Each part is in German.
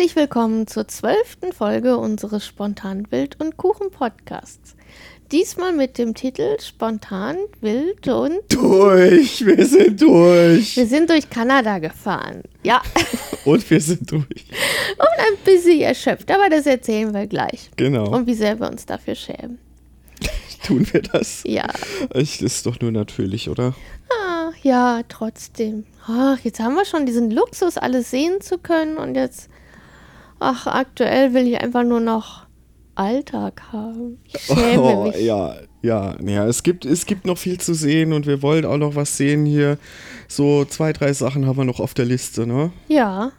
Herzlich willkommen zur zwölften Folge unseres Spontan Wild und Kuchen Podcasts. Diesmal mit dem Titel Spontan Wild und Durch, wir sind durch. wir sind durch Kanada gefahren. Ja, Und wir sind durch. und ein bisschen erschöpft, aber das erzählen wir gleich. Genau. Und wie sehr wir uns dafür schämen. Tun wir das? Ja, Ich, das ist doch nur natürlich, oder? ah, ja, trotzdem. Ach, jetzt haben wir schon diesen Luxus, alles sehen zu können und jetzt, ach, aktuell will ich einfach nur noch Alltag haben. Ich schäme oh, mich. ja, ja, ja. Es gibt, es gibt noch viel zu sehen und wir wollen auch noch was sehen hier. So zwei, drei Sachen haben wir noch auf der Liste, ne? Ja,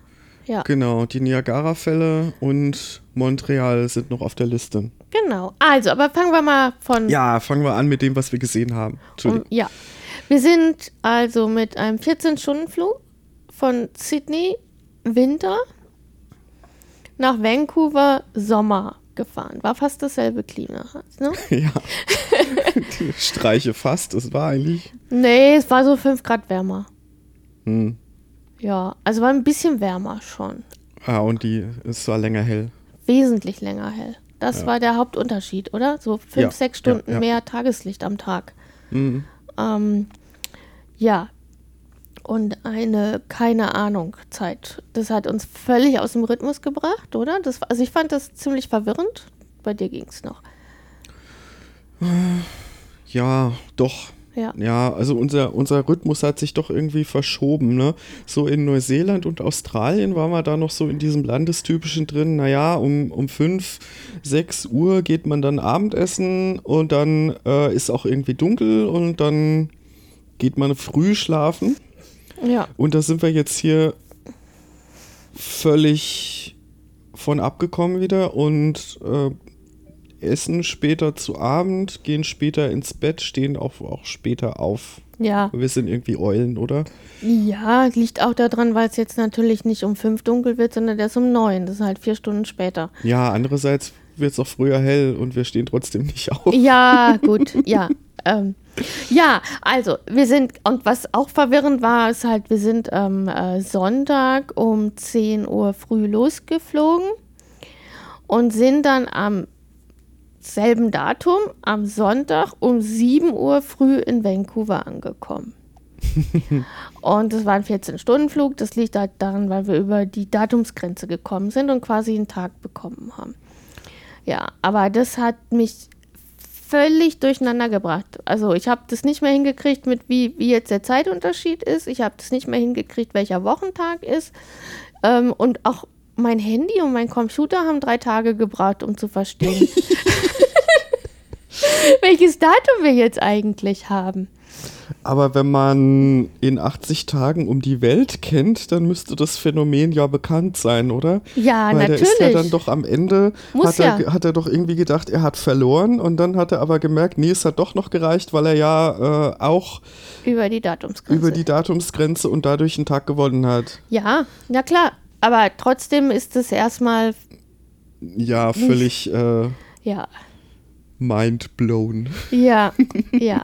ja. Genau, die Niagara-Fälle und Montreal sind noch auf der Liste. Genau. Also, aber fangen wir mal von. Ja, fangen wir an mit dem, was wir gesehen haben. um, ja. Wir sind also mit einem 14-Stunden-Flug von Sydney Winter nach Vancouver Sommer gefahren. War fast dasselbe Klima. Ne? Ja. Die Streiche fast, das war eigentlich. Nee, es war so 5 Grad wärmer. Hm. Ja, also war ein bisschen wärmer schon. Ah, und die, es war länger hell. Wesentlich länger hell. Das Ja. war der Hauptunterschied, oder? So 5, Ja, 6 Stunden ja. mehr Tageslicht am Tag. Mhm. Ähm, ja. Und eine, keine Ahnung, Zeit. Das hat uns völlig aus dem Rhythmus gebracht, oder? Das, also ich fand das ziemlich verwirrend. Bei dir ging es noch. Ja, doch. Ja. Ja, also unser, unser Rhythmus hat sich doch irgendwie verschoben, ne? So in Neuseeland und Australien waren wir da noch so in diesem Landestypischen drin. Naja, um, um 5, 6 Uhr geht man dann Abendessen und dann äh, ist auch irgendwie dunkel und dann geht man früh schlafen. Ja. Und da sind wir jetzt hier völlig von abgekommen wieder und äh, essen später zu Abend, gehen später ins Bett, stehen auch, auch später auf. Ja. Wir sind irgendwie Eulen, oder? Ja, liegt auch daran, weil es jetzt natürlich nicht um fünf dunkel wird, sondern erst um neun. Das ist halt vier Stunden später. Ja, andererseits wird es auch früher hell und wir stehen trotzdem nicht auf. Ja, gut, ja. Ähm, ja, also wir sind, und was auch verwirrend war, ist halt, wir sind ähm, äh, Sonntag um 10 Uhr früh losgeflogen und sind dann am selben Datum, am Sonntag um 7 Uhr früh in Vancouver angekommen. und das war ein 14-Stunden-Flug. Das liegt halt daran, weil wir über die Datumsgrenze gekommen sind und quasi einen Tag bekommen haben. Ja, aber das hat mich völlig durcheinander gebracht. Also ich habe das nicht mehr hingekriegt, mit wie, wie jetzt der Zeitunterschied ist. Ich habe das nicht mehr hingekriegt, welcher Wochentag ist. Ähm, und auch mein Handy und mein Computer haben drei Tage gebraucht, um zu verstehen, welches Datum wir jetzt eigentlich haben. Aber wenn man in 80 Tagen um die Welt kennt, dann müsste das Phänomen ja bekannt sein, oder? Ja, Weil natürlich. der ist ja dann doch am Ende, Muss hat er, ja. hat er doch irgendwie gedacht, er hat verloren und dann hat er aber gemerkt, nee, es hat doch noch gereicht, weil er ja äh, auch über die Datumsgrenze. über die Datumsgrenze und dadurch einen Tag gewonnen hat. ja, na klar. Aber trotzdem ist es erstmal, Ja, völlig äh, ja, mind blown. ja, ja.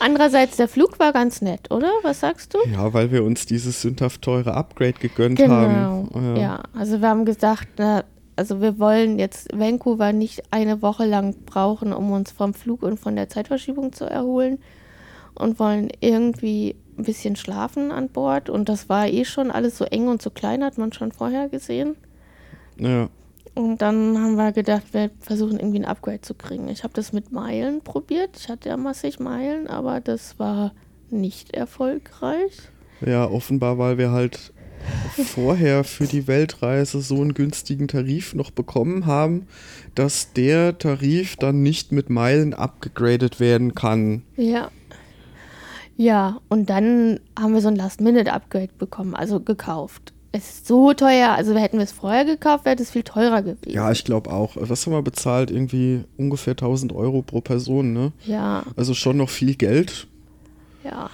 Andererseits, der Flug war ganz nett, oder? Was sagst du? Ja, weil wir uns dieses sündhaft teure Upgrade gegönnt Genau, haben. ja. Also wir haben gesagt, na, also wir wollen jetzt Vancouver nicht eine Woche lang brauchen, um uns vom Flug und von der Zeitverschiebung zu erholen und wollen irgendwie ein bisschen schlafen an Bord und das war eh schon alles so eng und so klein, hat man schon vorher gesehen. ja. Und dann haben wir gedacht, wir versuchen irgendwie ein Upgrade zu kriegen. Ich habe das mit Meilen probiert. Ich hatte ja massig Meilen, aber das war nicht erfolgreich. Ja, offenbar, weil wir halt vorher für die Weltreise so einen günstigen Tarif noch bekommen haben, dass der Tarif dann nicht mit Meilen abgegradet werden kann. Ja. Ja, und dann haben wir so ein Last-Minute-Upgrade bekommen, also gekauft. Es ist so teuer, also hätten wir es vorher gekauft, wäre das viel teurer gewesen. Ja, ich glaube auch. Was haben wir bezahlt? Irgendwie ungefähr 1000 Euro pro Person, ne? ja, Also schon noch viel Geld. ja.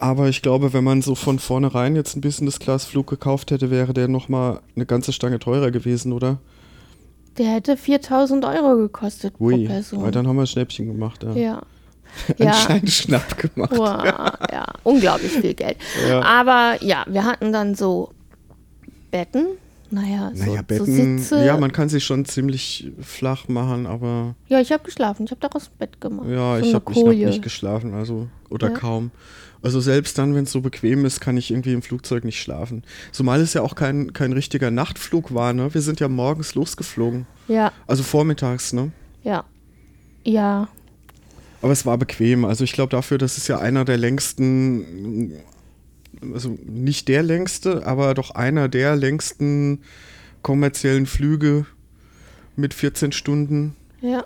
Aber ich glaube, wenn man so von vornherein jetzt ein Business-Class-Flug gekauft hätte, wäre der nochmal eine ganze Stange teurer gewesen, oder? Der hätte 4000 Euro gekostet pro Ui, Person. weil dann haben wir ein Schnäppchen gemacht. Ja. ja. Ein Ja. Scheinschnapp gemacht. Wow, ja, unglaublich viel Geld. Ja. Aber ja, wir hatten dann so Betten naja, so, Naja, so Betten, Sitze. ja, man kann sie schon ziemlich flach machen, aber Ja, ich habe geschlafen. Ich habe daraus ein Bett gemacht. ja, so ich habe hab nicht geschlafen, also oder Ja. kaum. Also selbst dann, wenn es so bequem ist, kann ich irgendwie im Flugzeug nicht schlafen. Zumal es ja auch kein, kein richtiger Nachtflug war, ne? Wir sind ja morgens losgeflogen. Ja, Also vormittags, ne? ja. Ja, Aber es war bequem. Also ich glaube dafür, das ist ja einer der längsten, also nicht der längste, aber doch einer der längsten kommerziellen Flüge mit 14 Stunden. ja.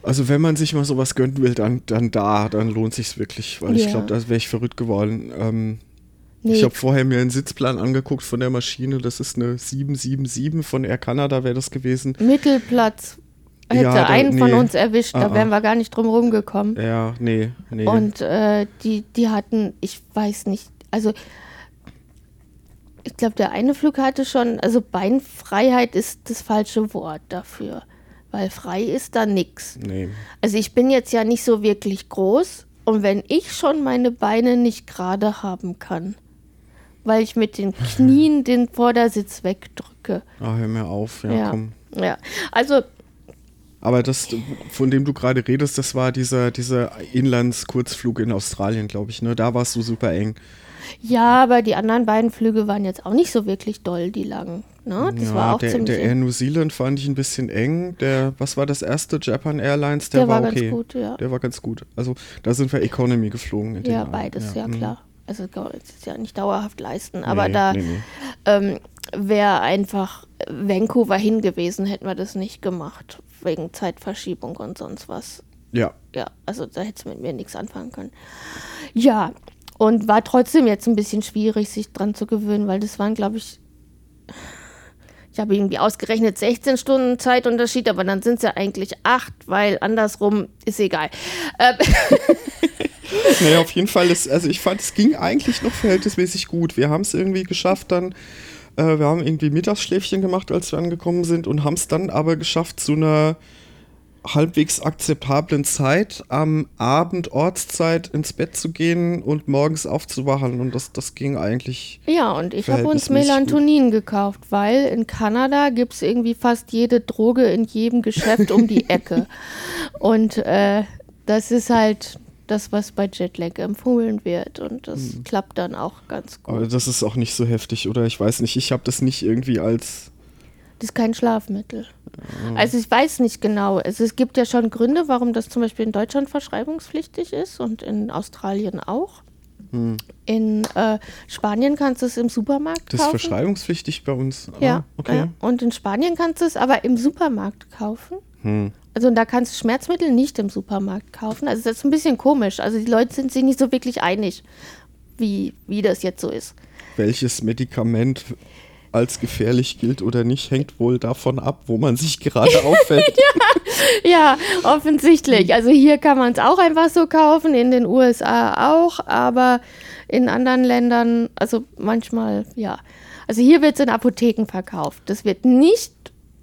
Also wenn man sich mal sowas gönnen will, dann, dann da, dann lohnt sich's wirklich, weil ich Ja. glaube, da wäre ich verrückt geworden. Ähm, Nee, Ich habe vorher mir einen Sitzplan angeguckt von der Maschine. Das ist eine 777 von Air Canada wäre das gewesen. Mittelplatz hätte Ja, da- einen von nee. uns erwischt, da Ah, wären ah. wir gar nicht drum rumgekommen. Ja, nee, nee. Und äh, die, die hatten, ich weiß nicht, also ich glaube, der eine Flug hatte schon, also Beinfreiheit ist das falsche Wort dafür, weil frei ist da nix. nee. Also ich bin jetzt ja nicht so wirklich groß und wenn ich schon meine Beine nicht gerade haben kann, weil ich mit den Knien den Vordersitz wegdrücke. Ah, hör mir auf. Ja, Ja, komm. ja. Also Aber das, von dem du gerade redest, das war dieser, dieser Inlandskurzflug in Australien, glaube ich. Ne? Da warst du super eng. ja, aber die anderen beiden Flüge waren jetzt auch nicht so wirklich doll, die langen. Ne? Das ja, war auch der, ziemlich der Air New Zealand fand ich ein bisschen eng. Der, was war das erste? Japan Airlines, der, Der war war ganz okay. gut, ja. Der war ganz gut. Also da sind wir Economy geflogen. Ja, beides, ja, mm. klar. Also kann man jetzt ja nicht dauerhaft leisten. Aber Nee, da nee, nee. ähm, wäre einfach Vancouver hin gewesen, hätten wir das nicht gemacht. Wegen Zeitverschiebung und sonst was. Ja, Ja, also da hättest du mit mir nichts anfangen können. Ja, und war trotzdem jetzt ein bisschen schwierig, sich dran zu gewöhnen, weil das waren, glaube ich, ich habe irgendwie ausgerechnet 16 Stunden Zeitunterschied, aber dann sind es ja eigentlich acht, weil andersrum ist egal. Ähm, Naja, auf jeden Fall ist, also ich fand, es ging eigentlich noch verhältnismäßig gut. Wir haben es irgendwie geschafft dann, äh, wir haben irgendwie Mittagsschläfchen gemacht, als wir angekommen sind und haben es dann aber geschafft, zu einer halbwegs akzeptablen Zeit am Abend Ortszeit ins Bett zu gehen und morgens aufzuwachen und das, das ging eigentlich. Ja, und ich habe uns Verhältnismäßig Melatonin gekauft, weil in Kanada gibt es irgendwie fast jede Droge in jedem Geschäft um die Ecke. Und äh, das ist halt das, was bei Jetlag empfohlen wird. Und das Hm. klappt dann auch ganz gut. Aber das ist auch nicht so heftig, oder? Ich weiß nicht, ich habe das nicht irgendwie als. Das ist kein Schlafmittel. Also ich weiß nicht genau. Also es gibt ja schon Gründe, warum das zum Beispiel in Deutschland verschreibungspflichtig ist und in Australien auch. Hm. In äh, Spanien kannst du es im Supermarkt Das ist kaufen. verschreibungspflichtig bei uns. Ja, Ah, okay. ja. Und in Spanien kannst du es aber im Supermarkt kaufen. Hm. Also und da kannst du Schmerzmittel nicht im Supermarkt kaufen. Also das ist ein bisschen komisch. Also die Leute sind sich nicht so wirklich einig, wie, wie das jetzt so ist. Welches Medikament als gefährlich gilt oder nicht, hängt wohl davon ab, wo man sich gerade aufhält. Ja, offensichtlich. Also hier kann man es auch einfach so kaufen, in den USA auch, aber in anderen Ländern, also manchmal, ja. Also hier wird es in Apotheken verkauft. Das wird nicht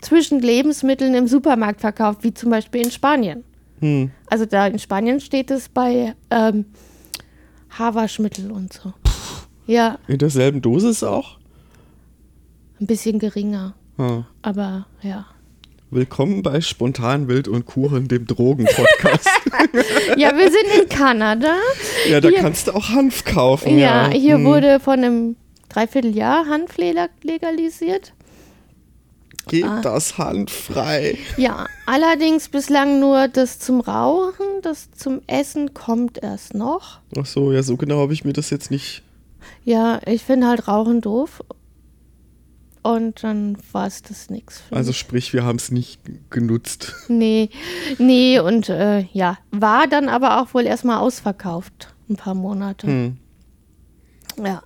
zwischen Lebensmitteln im Supermarkt verkauft, wie zum Beispiel in Spanien. Hm. Also da in Spanien steht es bei ähm, Haarwaschmittel und so. Ja, In derselben Dosis auch? ein bisschen geringer, Ah. aber ja. Willkommen bei Spontan Wild und Kuchen, dem Drogen-Podcast. Ja, wir sind in Kanada. ja, da Hier- kannst du auch Hanf kaufen. Ja, Ja, hier Hm. wurde vor einem Dreivierteljahr Hanf lega- legalisiert. Geht Ah. das Hanf frei? Ja, allerdings bislang nur das zum Rauchen, das zum Essen kommt erst noch. Ach so, ja, so genau habe ich mir das jetzt nicht. Ja, ich finde halt Rauchen doof. Und dann war es das für Also sprich, wir haben es nicht genutzt. Nee, nee, und äh, ja, war dann aber auch wohl erstmal ausverkauft. Ein paar Monate. Hm. Ja.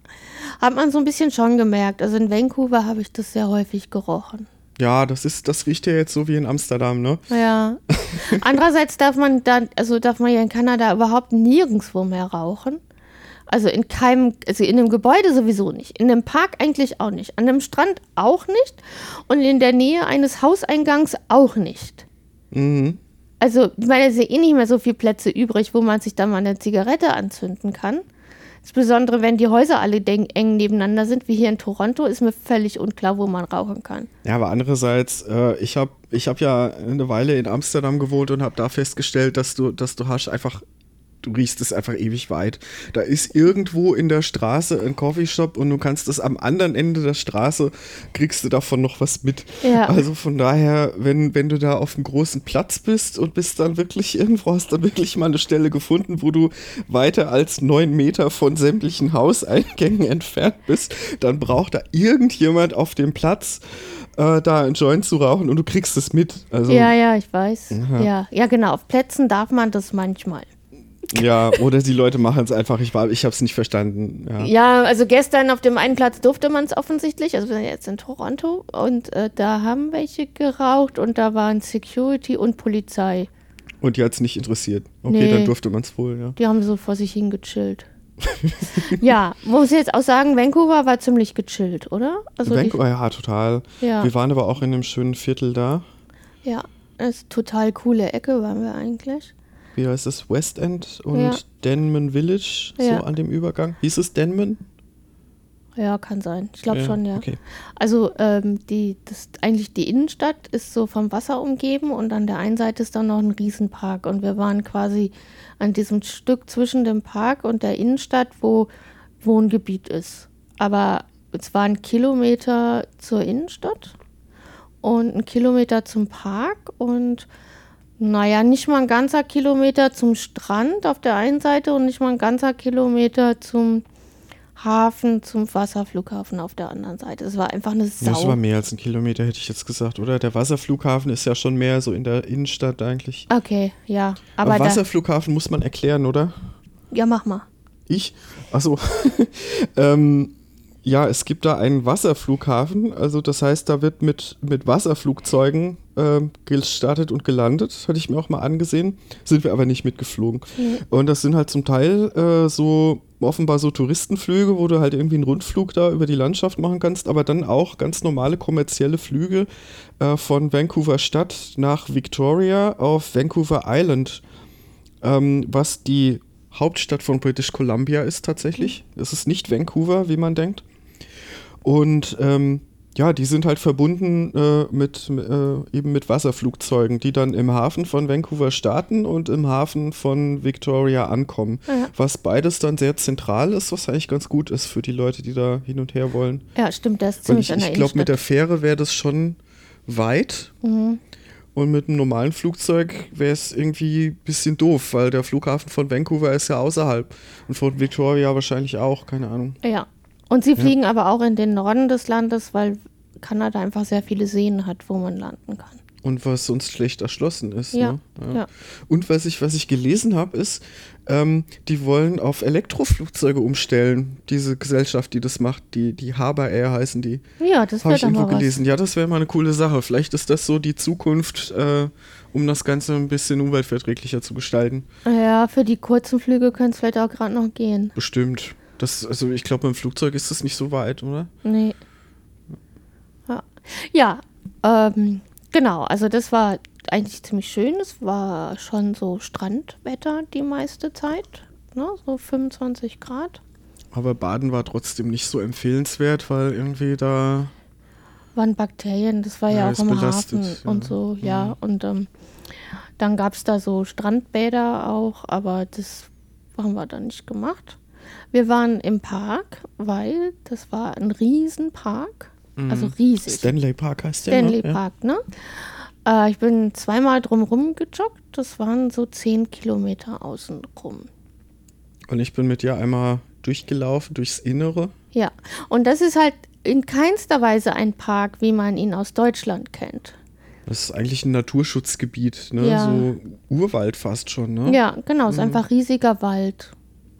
Hat man so ein bisschen schon gemerkt. Also in Vancouver habe ich das sehr häufig gerochen. Ja, das ist, das riecht ja jetzt so wie in Amsterdam, ne? Ja. Andererseits darf man dann, also darf man ja in Kanada überhaupt nirgendwo mehr rauchen. Also in keinem, also in dem Gebäude sowieso nicht. In dem Park eigentlich auch nicht. An dem Strand auch nicht. Und in der Nähe eines Hauseingangs auch nicht. Mhm. Also, ich meine, es sind eh nicht mehr so viele Plätze übrig, wo man sich dann mal eine Zigarette anzünden kann. Insbesondere wenn die Häuser alle eng nebeneinander sind, wie hier in Toronto, ist mir völlig unklar, wo man rauchen kann. Ja, aber andererseits, äh, ich habe ich hab ja eine Weile in Amsterdam gewohnt und habe da festgestellt, dass du, dass du hast einfach du riechst es einfach ewig weit. Da ist irgendwo in der Straße ein Coffeeshop und du kannst es am anderen Ende der Straße, kriegst du davon noch was mit. Ja. Also von daher, wenn, wenn du da auf einem großen Platz bist und bist dann wirklich irgendwo, hast dann wirklich mal eine Stelle gefunden, wo du weiter als neun Meter von sämtlichen Hauseingängen entfernt bist, dann braucht da irgendjemand auf dem Platz äh, da einen Joint zu rauchen und du kriegst es mit. Also, ja, ja, ich weiß. Ja, ja, genau. Auf Plätzen darf man das manchmal. Ja, oder die Leute machen es einfach. Ich, ich habe es nicht verstanden. Ja. ja. also gestern auf dem einen Platz durfte man es offensichtlich. Also wir sind jetzt in Toronto und äh, da haben welche geraucht und da waren Security und Polizei. Und die hat es nicht interessiert. Okay, nee, dann durfte man es wohl, ja. Die haben so vor sich hingechillt. ja, muss ich jetzt auch sagen, Vancouver war ziemlich gechillt, oder? Also Vancouver, ja, total. Ja. Wir waren aber auch in einem schönen Viertel da. Ja, das ist total coole Ecke waren wir eigentlich wie heißt das, West End und ja. Denman Village, so ja. an dem Übergang. Hieß es Denman? Ja, kann sein. Ich glaube ja, schon, ja. Okay. Also ähm, die, das, eigentlich die Innenstadt ist so vom Wasser umgeben und an der einen Seite ist dann noch ein Riesenpark. Und wir waren quasi an diesem Stück zwischen dem Park und der Innenstadt, wo Wohngebiet ist. Aber es war ein Kilometer zur Innenstadt und ein Kilometer zum Park und naja, nicht mal ein ganzer Kilometer zum Strand auf der einen Seite und nicht mal ein ganzer Kilometer zum Hafen, zum Wasserflughafen auf der anderen Seite. Es war einfach eine Sau. Das war mehr als ein Kilometer, hätte ich jetzt gesagt, oder? Der Wasserflughafen ist ja schon mehr so in der Innenstadt eigentlich. Okay, ja. Aber, aber Wasserflughafen muss man erklären, oder? Ja, mach mal. Ich? Achso. ähm, ja, es gibt da einen Wasserflughafen. Also das heißt, da wird mit, mit Wasserflugzeugen äh, gestartet und gelandet. Hatte ich mir auch mal angesehen. Sind wir aber nicht mitgeflogen. Mhm. Und das sind halt zum Teil äh, so offenbar so Touristenflüge, wo du halt irgendwie einen Rundflug da über die Landschaft machen kannst, aber dann auch ganz normale kommerzielle Flüge äh, von Vancouver Stadt nach Victoria auf Vancouver Island, ähm, was die Hauptstadt von British Columbia ist tatsächlich. Es ist nicht Vancouver, wie man denkt. Und ähm, ja, die sind halt verbunden äh, mit äh, eben mit Wasserflugzeugen, die dann im Hafen von Vancouver starten und im Hafen von Victoria ankommen. Ja. Was beides dann sehr zentral ist, was eigentlich ganz gut ist für die Leute, die da hin und her wollen. Ja, stimmt, das ist ziemlich ich, Ich glaube, mit der Fähre wäre das schon weit. Mhm. Und mit einem normalen Flugzeug wäre es irgendwie ein bisschen doof, weil der Flughafen von Vancouver ist ja außerhalb. Und von Victoria wahrscheinlich auch, keine Ahnung. Ja, und sie fliegen ja. aber auch in den Norden des Landes, weil Kanada einfach sehr viele Seen hat, wo man landen kann. Und was sonst schlecht erschlossen ist. Ja. Ne? ja. ja. Und was ich, was ich gelesen habe, ist, ähm, die wollen auf Elektroflugzeuge umstellen. Diese Gesellschaft, die das macht, die, die Haber Air heißen die. Ja, das habe ich irgendwo gelesen. Was. Ja, das wäre mal eine coole Sache. Vielleicht ist das so die Zukunft, äh, um das Ganze ein bisschen umweltverträglicher zu gestalten. Ja, für die kurzen Flüge könnte es vielleicht auch gerade noch gehen. Bestimmt. Das, also ich glaube, im Flugzeug ist das nicht so weit, oder? Nee. Ja, ja ähm, genau. Also das war eigentlich ziemlich schön. Es war schon so Strandwetter die meiste Zeit. Ne? So 25 Grad. Aber Baden war trotzdem nicht so empfehlenswert, weil irgendwie da waren Bakterien, das war ja, ja auch im Hafen ja. und so, ja. Mhm. Und ähm, dann gab es da so Strandbäder auch, aber das haben wir dann nicht gemacht. Wir waren im Park, weil das war ein Riesenpark. Mhm. Also riesig. Stanley Park heißt der. Stanley noch, Park, ne? Äh, ich bin zweimal drumherum gejoggt. Das waren so zehn Kilometer außenrum. Und ich bin mit dir einmal durchgelaufen, durchs Innere. Ja, und das ist halt in keinster Weise ein Park, wie man ihn aus Deutschland kennt. Das ist eigentlich ein Naturschutzgebiet, ne? Ja. So Urwald fast schon, ne? Ja, genau, es ist mhm. einfach riesiger Wald.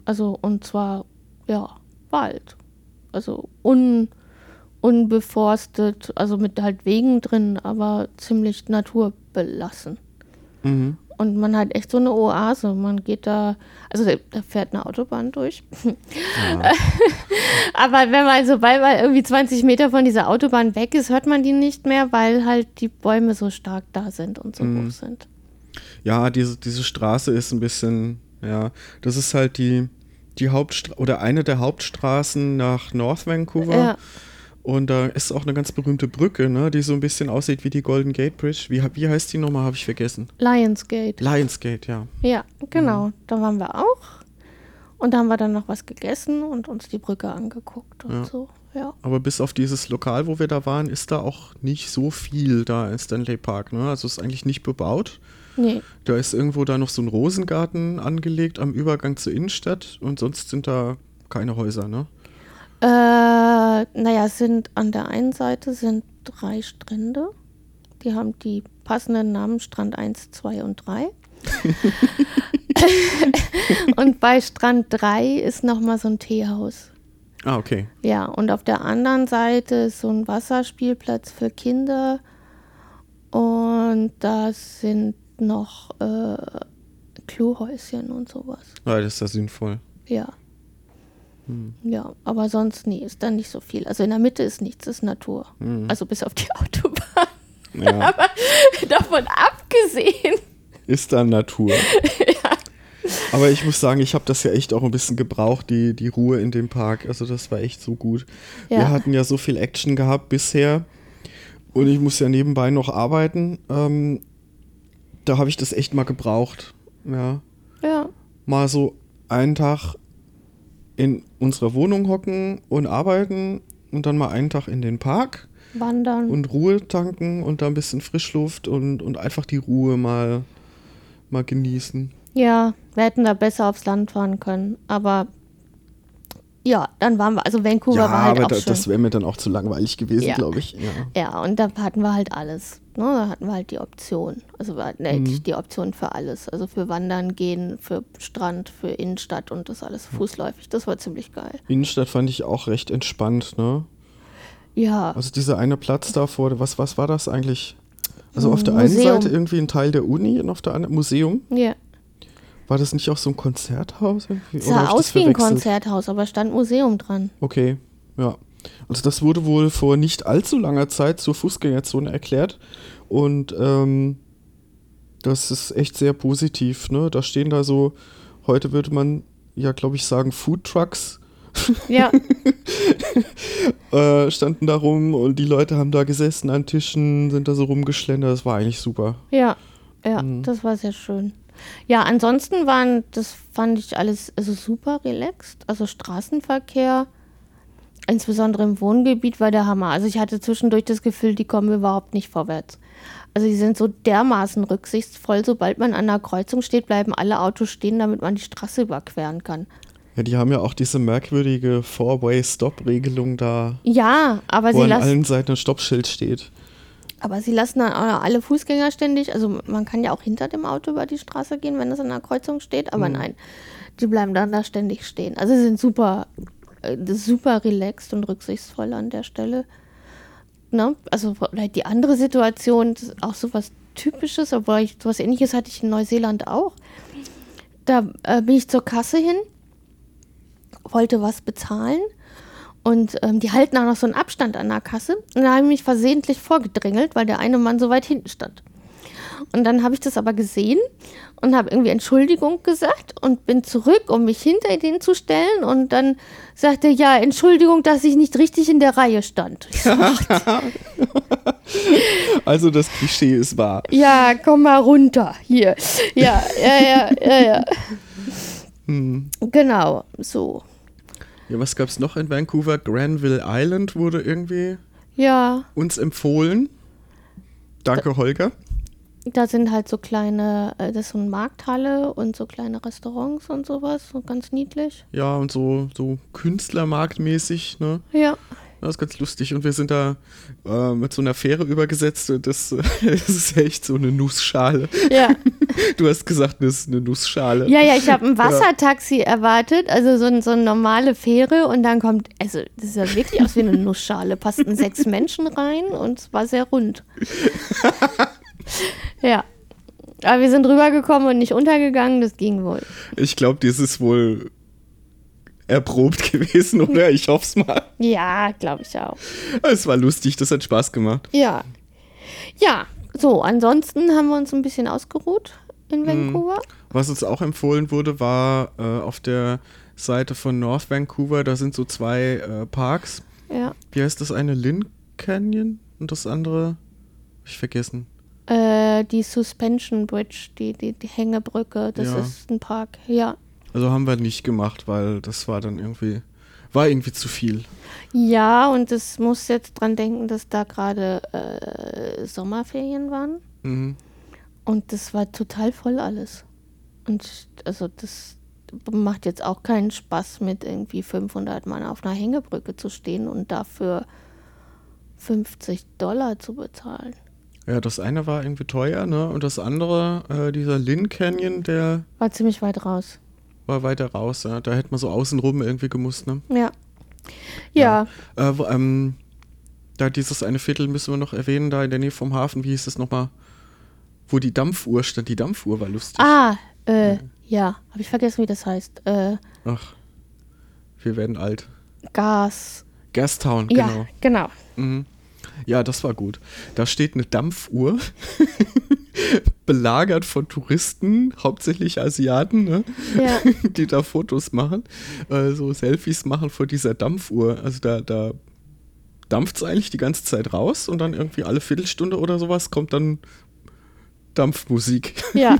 Also, und zwar, ja, Wald. Also un, unbeforstet, also mit halt Wegen drin, aber ziemlich naturbelassen. Mhm. Und man hat echt so eine Oase. Man geht da, also da fährt eine Autobahn durch. Ja. aber wenn man, sobald man irgendwie 20 Meter von dieser Autobahn weg ist, hört man die nicht mehr, weil halt die Bäume so stark da sind und so mhm. hoch sind. Ja, diese, diese Straße ist ein bisschen, ja, das ist halt die, die Hauptstra oder eine der Hauptstraßen nach North Vancouver. Ja. Und da ist auch eine ganz berühmte Brücke, ne, die so ein bisschen aussieht wie die Golden Gate Bridge. Wie, wie heißt die nochmal? Habe ich vergessen. Lionsgate. Lionsgate, ja. Ja, genau. Mhm. Da waren wir auch. Und da haben wir dann noch was gegessen und uns die Brücke angeguckt und Ja. so. Ja. Aber bis auf dieses Lokal, wo wir da waren, ist da auch nicht so viel da in Stanley Park. Ne? Also ist eigentlich nicht bebaut. Nee. Da ist irgendwo da noch so ein Rosengarten angelegt am Übergang zur Innenstadt und sonst sind da keine Häuser, ne? Äh, naja, sind an der einen Seite sind drei Strände. Die haben die passenden Namen Strand 1, 2 und 3. und bei Strand 3 ist nochmal so ein Teehaus. Ah, okay. Ja, und auf der anderen Seite ist so ein Wasserspielplatz für Kinder. Und da sind noch äh, Klohäuschen und sowas. Ja, das ist ja sinnvoll. Ja. Ja, aber sonst, nee, ist da nicht so viel. Also in der Mitte ist nichts, ist Natur. Also bis auf die Autobahn. Ja, Aber davon abgesehen. ist da Natur. Aber ich muss sagen, ich habe das ja echt auch ein bisschen gebraucht, die, die Ruhe in dem Park. Also das war echt so gut. Wir Ja. hatten ja so viel Action gehabt bisher und ich muss ja nebenbei noch arbeiten. Ähm, da habe ich das echt mal gebraucht. Ja. Ja, Mal so einen Tag in unserer Wohnung hocken und arbeiten und dann mal einen Tag in den Park wandern. und Ruhe tanken und da ein bisschen Frischluft und, und einfach die Ruhe mal, mal genießen. ja, wir hätten da besser aufs Land fahren können. Aber ja, dann waren wir. Also Vancouver ja, war halt aber auch da, schön. das wäre mir dann auch zu langweilig gewesen, Ja. glaube ich. Ja. Ja, und da hatten wir halt alles. Ne? Da hatten wir halt die Option. Also wir hatten Mhm. echt die Option für alles. Also für Wandern gehen, für Strand, für Innenstadt und das alles fußläufig. Das war ziemlich geil. Innenstadt fand ich auch recht entspannt, ne? Ja, Also dieser eine Platz da vor, was, was war das eigentlich? Also auf der Museum. einen Seite irgendwie ein Teil der Uni und auf der anderen Museum. ja. War das nicht auch so ein Konzerthaus? Irgendwie? Es sah aus wie ein? Konzerthaus, aber stand Museum dran. Okay, ja. Also das wurde wohl vor nicht allzu langer Zeit zur Fußgängerzone erklärt und ähm, das ist echt sehr positiv. Ne? Da stehen da so, heute würde man ja, glaube ich, sagen, Food Trucks Ja, äh, standen da rum und die Leute haben da gesessen an Tischen, sind da so rumgeschlendert. Das war eigentlich super. ja, ja, Mhm. das war sehr schön. Ja, ansonsten waren, das fand ich alles also super relaxed. Also Straßenverkehr, insbesondere im Wohngebiet, war der Hammer. Also ich hatte zwischendurch das Gefühl, die kommen überhaupt nicht vorwärts. Also die sind so dermaßen rücksichtsvoll, sobald man an einer Kreuzung steht, bleiben alle Autos stehen, damit man die Straße überqueren kann. Ja, die haben ja auch diese merkwürdige Four-Way-Stop-Regelung da, Ja, aber wo sie an lassen. allen Seiten ein Stoppschild steht. Aber sie lassen dann alle Fußgänger ständig, also man kann ja auch hinter dem Auto über die Straße gehen, wenn es an der Kreuzung steht, aber nein, die bleiben dann da ständig stehen. Also sie sind super, super relaxed und rücksichtsvoll an der Stelle. Ne? Also die andere Situation, auch sowas Typisches, obwohl ich sowas ähnliches hatte ich in Neuseeland auch. Da äh, bin ich zur Kasse hin, wollte was bezahlen und ähm, die halten auch noch so einen Abstand an der Kasse. Und da habe ich mich versehentlich vorgedrängelt, weil der eine Mann so weit hinten stand. Und dann habe ich das aber gesehen und habe irgendwie Entschuldigung gesagt und bin zurück, um mich hinter den zu stellen. Und dann sagte er, ja, Entschuldigung, dass ich nicht richtig in der Reihe stand. Also das Klischee ist wahr. ja, komm mal runter. Hier. Ja, ja, ja, ja, ja. Hm. Genau, so. Ja, was gab's noch in Vancouver? Granville Island wurde irgendwie Ja, uns empfohlen. Danke, Holger. Da sind halt so kleine, äh, das ist so eine Markthalle und so kleine Restaurants und sowas, so ganz niedlich. Ja, und so, so Künstlermarktmäßig, ne? Ja. Das ist ganz lustig. Und wir sind da äh, mit so einer Fähre übergesetzt. Und das, das ist echt so eine Nussschale. Ja. Du hast gesagt, das ist eine Nussschale. Ja, ja, ich habe ein Wassertaxi erwartet, also so, ein, so eine normale Fähre und dann kommt, also das sah wirklich aus wie eine Nussschale, passten sechs Menschen rein und es war sehr rund. ja. Aber wir sind rübergekommen und nicht untergegangen, das ging wohl. Ich glaube, das ist wohl erprobt gewesen, oder? Ich hoffe es mal. Ja, glaube ich auch. Es war lustig, das hat Spaß gemacht. Ja. Ja, so, ansonsten haben wir uns ein bisschen ausgeruht in Vancouver. Was uns auch empfohlen wurde, war äh, auf der Seite von North Vancouver, da sind so zwei äh, Parks. Ja. Wie heißt das eine? Lynn Canyon und das andere? Hab ich vergessen. Äh, die Suspension Bridge, die, die, die Hängebrücke, das Ja. ist ein Park. Ja. Also haben wir nicht gemacht, weil das war dann irgendwie, war irgendwie zu viel. Ja, und es muss jetzt dran denken, dass da gerade äh, Sommerferien waren. Mhm. Und das war total voll alles. Und also das macht jetzt auch keinen Spaß, mit irgendwie 500 Mann auf einer Hängebrücke zu stehen und dafür 50 Dollar zu bezahlen. Ja, das eine war irgendwie teuer, ne? Und das andere, äh, dieser Lynn Canyon, der War ziemlich weit raus. war weiter raus, ja. Da hätte man so außenrum irgendwie gemusst, ne? Ja. Ja, Äh, wo, ähm, da dieses eine Viertel müssen wir noch erwähnen, da in der Nähe vom Hafen, wie hieß es nochmal? Wo die Dampfuhr stand. Die Dampfuhr war lustig. ah, äh, ja, habe ich vergessen, wie das heißt. Äh, Ach, wir werden alt. Gas. Gastown, Ja, genau. genau. Mhm. Ja, das war gut. Da steht eine Dampfuhr, belagert von Touristen, hauptsächlich Asiaten, ne? Ja. die da Fotos machen, äh, so Selfies machen vor dieser Dampfuhr. Also da, da dampft es eigentlich die ganze Zeit raus und dann irgendwie alle Viertelstunde oder sowas kommt dann Dampfmusik. Ja.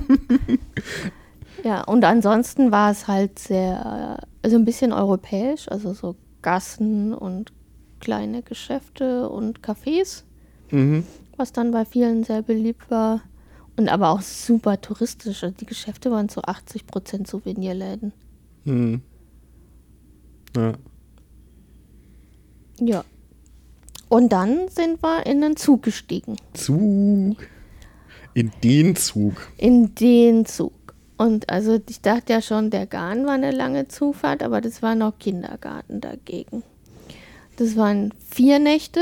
ja, und ansonsten war es halt sehr, also ein bisschen europäisch, also so Gassen und kleine Geschäfte und Cafés, Mhm. was dann bei vielen sehr beliebt war. Und aber auch super touristisch. Also die Geschäfte waren zu 80 Prozent Souvenirläden. Mhm. Ja. Ja. Und dann sind wir in den Zug gestiegen. Zug. In den Zug. In den Zug. Und also ich dachte ja schon, der Garn war eine lange Zufahrt, aber das war noch Kindergarten dagegen. Das waren vier Nächte,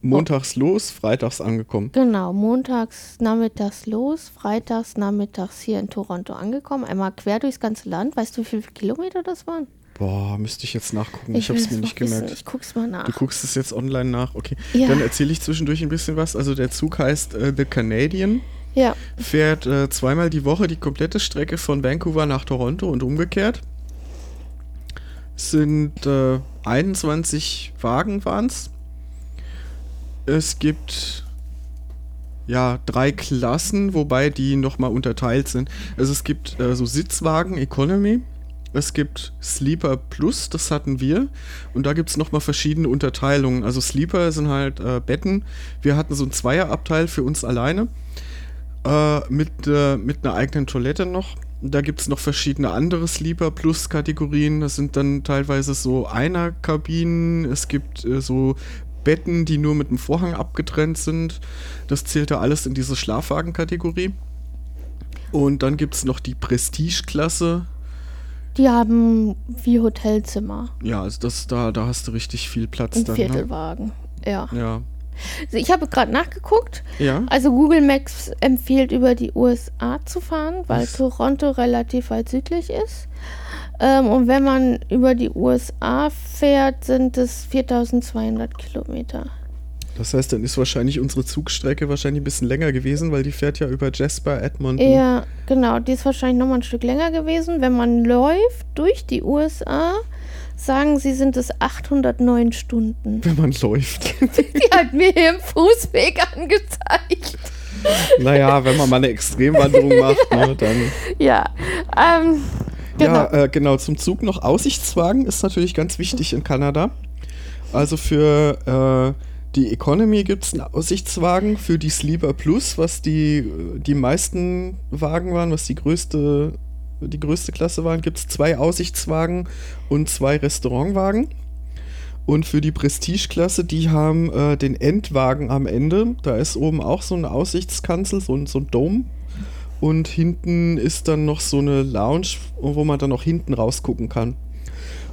Montags los, freitags angekommen. genau, montags nachmittags los, freitags nachmittags hier in Toronto angekommen, einmal quer durchs ganze Land. Weißt du, wie viele Kilometer das waren? Boah, müsste ich jetzt nachgucken. Ich, will hab's es mir nicht wissen. gemerkt. Ich guck's mal nach. Du guckst es jetzt online nach, okay. Ja. Dann erzähle ich zwischendurch ein bisschen was. Also der Zug heißt äh, The Canadian, Ja, fährt äh, zweimal die Woche die komplette Strecke von Vancouver nach Toronto und umgekehrt. Es Sind äh, 21 Wagen waren's. Es gibt ja drei Klassen, wobei die nochmal unterteilt sind. Also es gibt äh, so Sitzwagen Economy. Es gibt Sleeper Plus, das hatten wir. Und da gibt es nochmal verschiedene Unterteilungen. Also Sleeper sind halt äh, Betten. Wir hatten so ein Zweierabteil für uns alleine. Äh, mit, äh, mit einer eigenen Toilette noch. Da gibt es noch verschiedene andere Sleeper Plus Kategorien. Das sind dann teilweise so Einer-Kabinen. Es gibt äh, so Betten, die nur mit einem Vorhang abgetrennt sind. Das zählt da alles in diese Schlafwagen-Kategorie. Und dann gibt es noch die Prestige-Klasse. die haben wie Hotelzimmer. Ja, also das, da, da hast du richtig viel Platz Ein. Ne? Viertelwagen. Ja. Ja. Also ich habe gerade nachgeguckt. Ja. Also Google Maps empfiehlt über die USA zu fahren, weil Was? Toronto relativ weit südlich ist. Ähm, und wenn man über die USA fährt, sind es 4200 Kilometer. Das heißt, dann ist wahrscheinlich unsere Zugstrecke wahrscheinlich ein bisschen länger gewesen, weil die fährt ja über Jasper, Edmonton. Ja, genau. Die ist wahrscheinlich noch mal ein Stück länger gewesen. Wenn man läuft durch die USA, sagen sie, sind es 809 Stunden. Wenn man läuft. Die hat mir hier im Fußweg angezeigt. naja, wenn man mal eine Extremwanderung macht, ne, dann. Ja, ähm, genau. Ja, äh, genau. Zum Zug noch Aussichtswagen ist natürlich ganz wichtig in Kanada. Also für äh, die Economy gibt es einen Aussichtswagen, für die Sleeper Plus, was die, die meisten Wagen waren, was die größte, die größte Klasse waren, gibt es zwei Aussichtswagen und zwei Restaurantwagen. Und für die Prestige-Klasse, die haben äh, den Endwagen am Ende. Da ist oben auch so eine Aussichtskanzel, so, ein- so ein Dome. Und hinten ist dann noch so eine Lounge, wo man dann noch hinten rausgucken kann.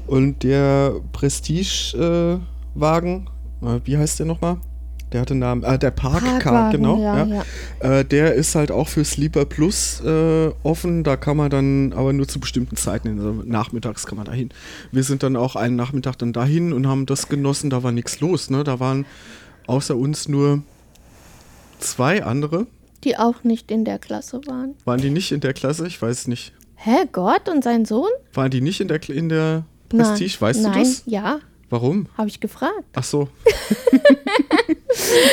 Und der Prestige-Wagen, äh, wie heißt der nochmal? Der hatte einen Namen, äh, der Parkwagen, genau. ja, Ja, ja. Äh, der ist halt auch für Sleeper Plus äh, offen. Da kann man dann aber nur zu bestimmten Zeiten, hin. also nachmittags kann man da hin. Wir sind dann auch einen Nachmittag dann dahin und haben das genossen. Da war nichts los. Ne? Da waren außer uns nur zwei andere. Die auch nicht in der Klasse waren. Waren die nicht in der Klasse? Ich weiß nicht. Hä, Gott und sein Sohn? Waren die nicht in der, in der Prestige? Nein. Weißt Nein. du das? ja, Warum? habe ich gefragt. Ach so.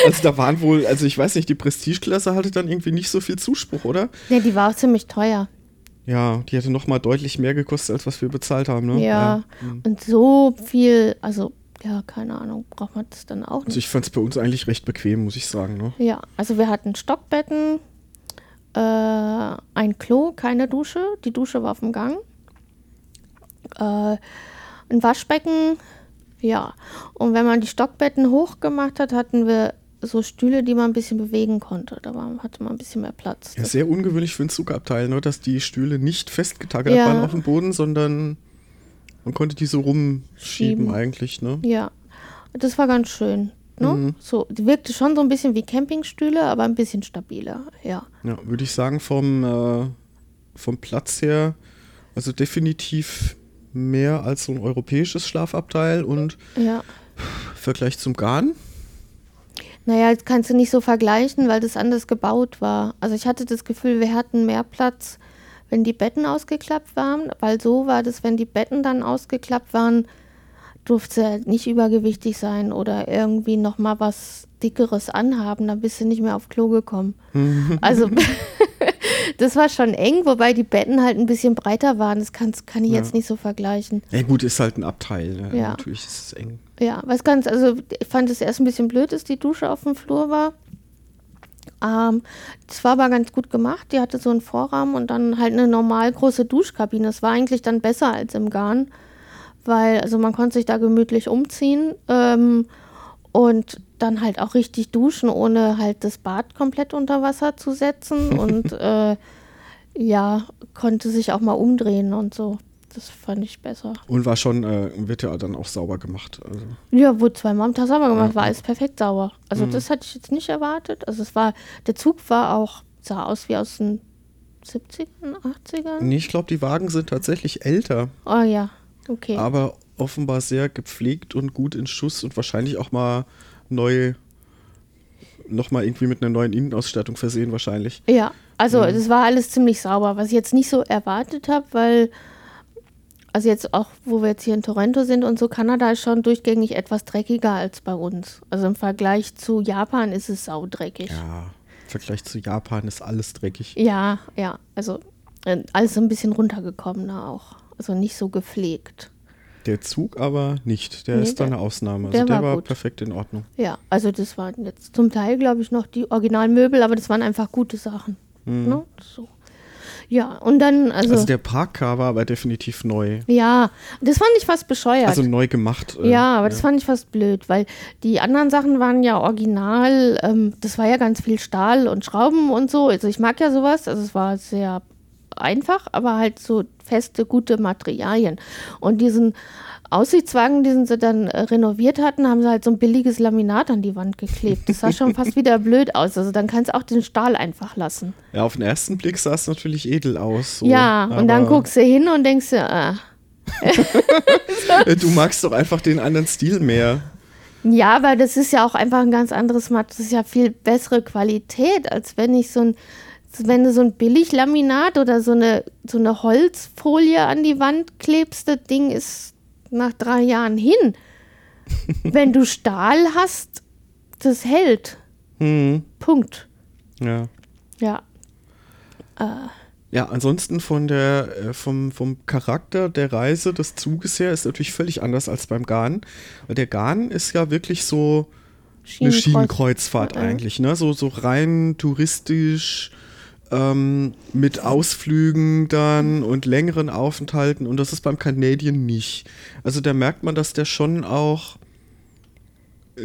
also da waren wohl, also ich weiß nicht, die Prestige-Klasse hatte dann irgendwie nicht so viel Zuspruch, oder? Ne, die war auch ziemlich teuer. Ja, die hätte noch mal deutlich mehr gekostet, als was wir bezahlt haben, ne? Ja. Und so viel, also, ja, keine Ahnung, braucht man das dann auch Also nicht. ich fand es bei uns eigentlich recht bequem, muss ich sagen, ne? Ja, also wir hatten Stockbetten, äh, ein Klo, keine Dusche. Die Dusche war auf dem Gang. Äh, ein Waschbecken, ja. Und wenn man die Stockbetten hochgemacht hat, hatten wir so Stühle, die man ein bisschen bewegen konnte. Da war, hatte man ein bisschen mehr Platz. Ja, sehr ungewöhnlich für ein Zugabteil, ne? dass die Stühle nicht festgetackert Ja. waren auf dem Boden, sondern man konnte die so rumschieben Schieben. eigentlich, ne? Ja, das war ganz schön. Ne? So, die wirkte schon so ein bisschen wie Campingstühle, aber ein bisschen stabiler. Ja, Ja, würde ich sagen, vom, äh, vom Platz her, also definitiv mehr als so ein europäisches Schlafabteil und ja. Vergleich zum Garn. Naja, das kannst du nicht so vergleichen, weil das anders gebaut war. Also ich hatte das Gefühl, wir hatten mehr Platz, wenn die Betten ausgeklappt waren, weil so war das, wenn die Betten dann ausgeklappt waren, durfte er nicht übergewichtig sein oder irgendwie noch mal was dickeres anhaben, dann bist du nicht mehr auf Klo gekommen. also das war schon eng, wobei die Betten halt ein bisschen breiter waren. Das kann's, kann ich Ja. jetzt nicht so vergleichen. Ja gut, ist halt ein Abteil. Ne? Ja. Natürlich ist es eng. Ja, was ganz, also ich fand es erst ein bisschen blöd, dass die Dusche auf dem Flur war. Ähm, das war aber ganz gut gemacht. Die hatte so einen Vorrahmen und dann halt eine normal große Duschkabine. Das war eigentlich dann besser als im Garn, weil also man konnte sich da gemütlich umziehen ähm, und dann halt auch richtig duschen, ohne halt das Bad komplett unter Wasser zu setzen und äh, ja, konnte sich auch mal umdrehen und so. Das fand ich besser. Und war schon, äh, wird ja dann auch sauber gemacht. Also. Ja, wurde zweimal am Tag sauber gemacht, war alles perfekt sauber. Also das hatte ich jetzt nicht erwartet. Also es war, der Zug war auch, sah aus wie aus den 70ern, 80ern. Nee, ich glaube, die Wagen sind tatsächlich älter, Oh ja, okay. aber offenbar sehr gepflegt und gut in Schuss und wahrscheinlich auch mal neu, nochmal irgendwie mit einer neuen Innenausstattung versehen wahrscheinlich. Ja, also das war alles ziemlich sauber, was ich jetzt nicht so erwartet habe, weil, also jetzt auch, wo wir jetzt hier in Toronto sind und so, Kanada ist schon durchgängig etwas dreckiger als bei uns. Also im Vergleich zu Japan ist es saudreckig. Ja, im Vergleich zu Japan ist alles dreckig. Ja, ja, also äh, alles so ein bisschen runtergekommener auch. Also nicht so gepflegt. Der Zug aber nicht. Der Nee, ist da eine Ausnahme. Also der der, war war, perfekt in Ordnung. Ja, also das waren jetzt zum Teil, glaube ich, noch die Originalmöbel, aber das waren einfach gute Sachen. Ne? So. Ja, und dann, also, Also der Parkcar war aber definitiv neu. ja, das fand ich fast bescheuert. Also neu gemacht. äh, ja, aber das fand ich fast blöd, weil die anderen Sachen waren ja original, ähm, das war ja ganz viel Stahl und Schrauben und so. Also ich mag ja sowas, also es war sehr einfach, aber halt so feste, gute Materialien. Und diesen Aussichtswagen, den sie dann äh, renoviert hatten, haben sie halt so ein billiges Laminat an die Wand geklebt. Das sah schon fast wieder blöd aus. Also dann kannst du auch den Stahl einfach lassen. Ja, auf den ersten Blick sah es natürlich edel aus. So, ja, und dann guckst du hin und denkst dir, ah, äh, Du magst doch einfach den anderen Stil mehr. Ja, weil das ist ja auch einfach ein ganz anderes Material. Das ist ja viel bessere Qualität, als wenn ich so ein, wenn du so ein Billiglaminat oder so eine, so eine Holzfolie an die Wand klebst, das Ding ist nach drei Jahren hin. wenn du Stahl hast, das hält. Hm, Punkt. ja. Ja. Ja, ansonsten von der, äh, vom, vom Charakter der Reise des Zuges her ist natürlich völlig anders als beim Garn. Weil der Garn ist ja wirklich so eine Schienenkreuz- Schienenkreuzfahrt Ja. eigentlich, ne? So, so rein touristisch, ähm, mit Ausflügen dann und längeren Aufenthalten und das ist beim Canadian nicht. Also da merkt man, dass der schon auch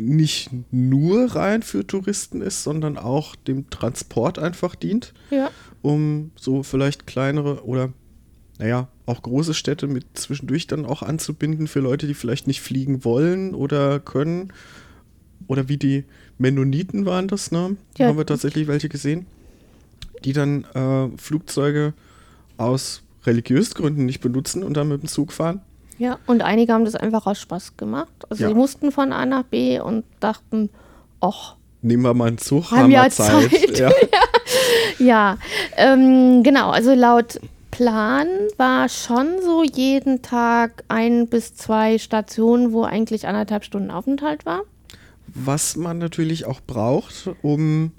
nicht nur rein für Touristen ist, sondern auch dem Transport einfach dient Ja. um so vielleicht kleinere oder naja, auch große Städte mit zwischendurch dann auch anzubinden für Leute, die vielleicht nicht fliegen wollen oder können. Oder wie die Mennoniten waren das, ne? Ja. haben wir tatsächlich welche gesehen, die dann äh, Flugzeuge aus religiösen Gründen nicht benutzen und dann mit dem Zug fahren. Ja. Und einige haben das einfach aus Spaß gemacht. Also Ja. sie mussten von A nach B und dachten, ach, Nehmen wir mal einen Zug, Haben haben, ja wir Zeit. Zeit. Ja. Ja, ähm, genau. Also laut Plan war schon so jeden Tag ein bis zwei Stationen, wo eigentlich anderthalb Stunden Aufenthalt war. Was man natürlich auch braucht, um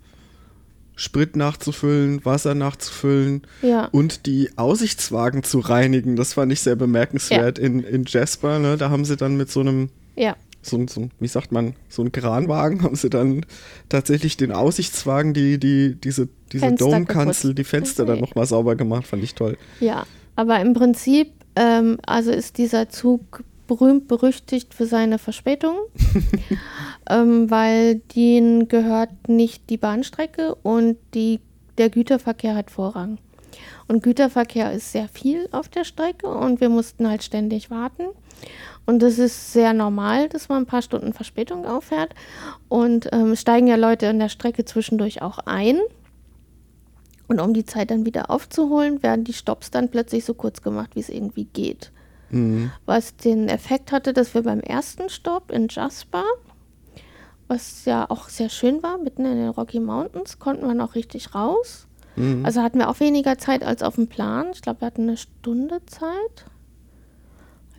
Sprit nachzufüllen, Wasser nachzufüllen Ja. und die Aussichtswagen zu reinigen. Das fand ich sehr bemerkenswert in, in Jasper. Ne? Da haben sie dann mit so einem, Ja. so, so, wie sagt man, so einem Kranwagen, haben sie dann tatsächlich den Aussichtswagen, die, die, diese, diese Domkanzel, die Fenster dann nochmal sauber gemacht, fand ich toll. Ja, aber im Prinzip, ähm, also ist dieser Zug berühmt berüchtigt für seine Verspätung, ähm, weil denen gehört nicht die Bahnstrecke und die, der Güterverkehr hat Vorrang. Und Güterverkehr ist sehr viel auf der Strecke und wir mussten halt ständig warten. Und das ist sehr normal, dass man ein paar Stunden Verspätung auffährt. Und ähm, es steigen ja Leute in der Strecke zwischendurch auch ein. Und um die Zeit dann wieder aufzuholen, werden die Stops dann plötzlich so kurz gemacht, wie es irgendwie geht. Mhm. Was den Effekt hatte, dass wir beim ersten Stopp in Jasper, was ja auch sehr schön war, mitten in den Rocky Mountains, konnten wir noch richtig raus. Mhm. Also hatten wir auch weniger Zeit als auf dem Plan. Ich glaube, wir hatten eine Stunde Zeit.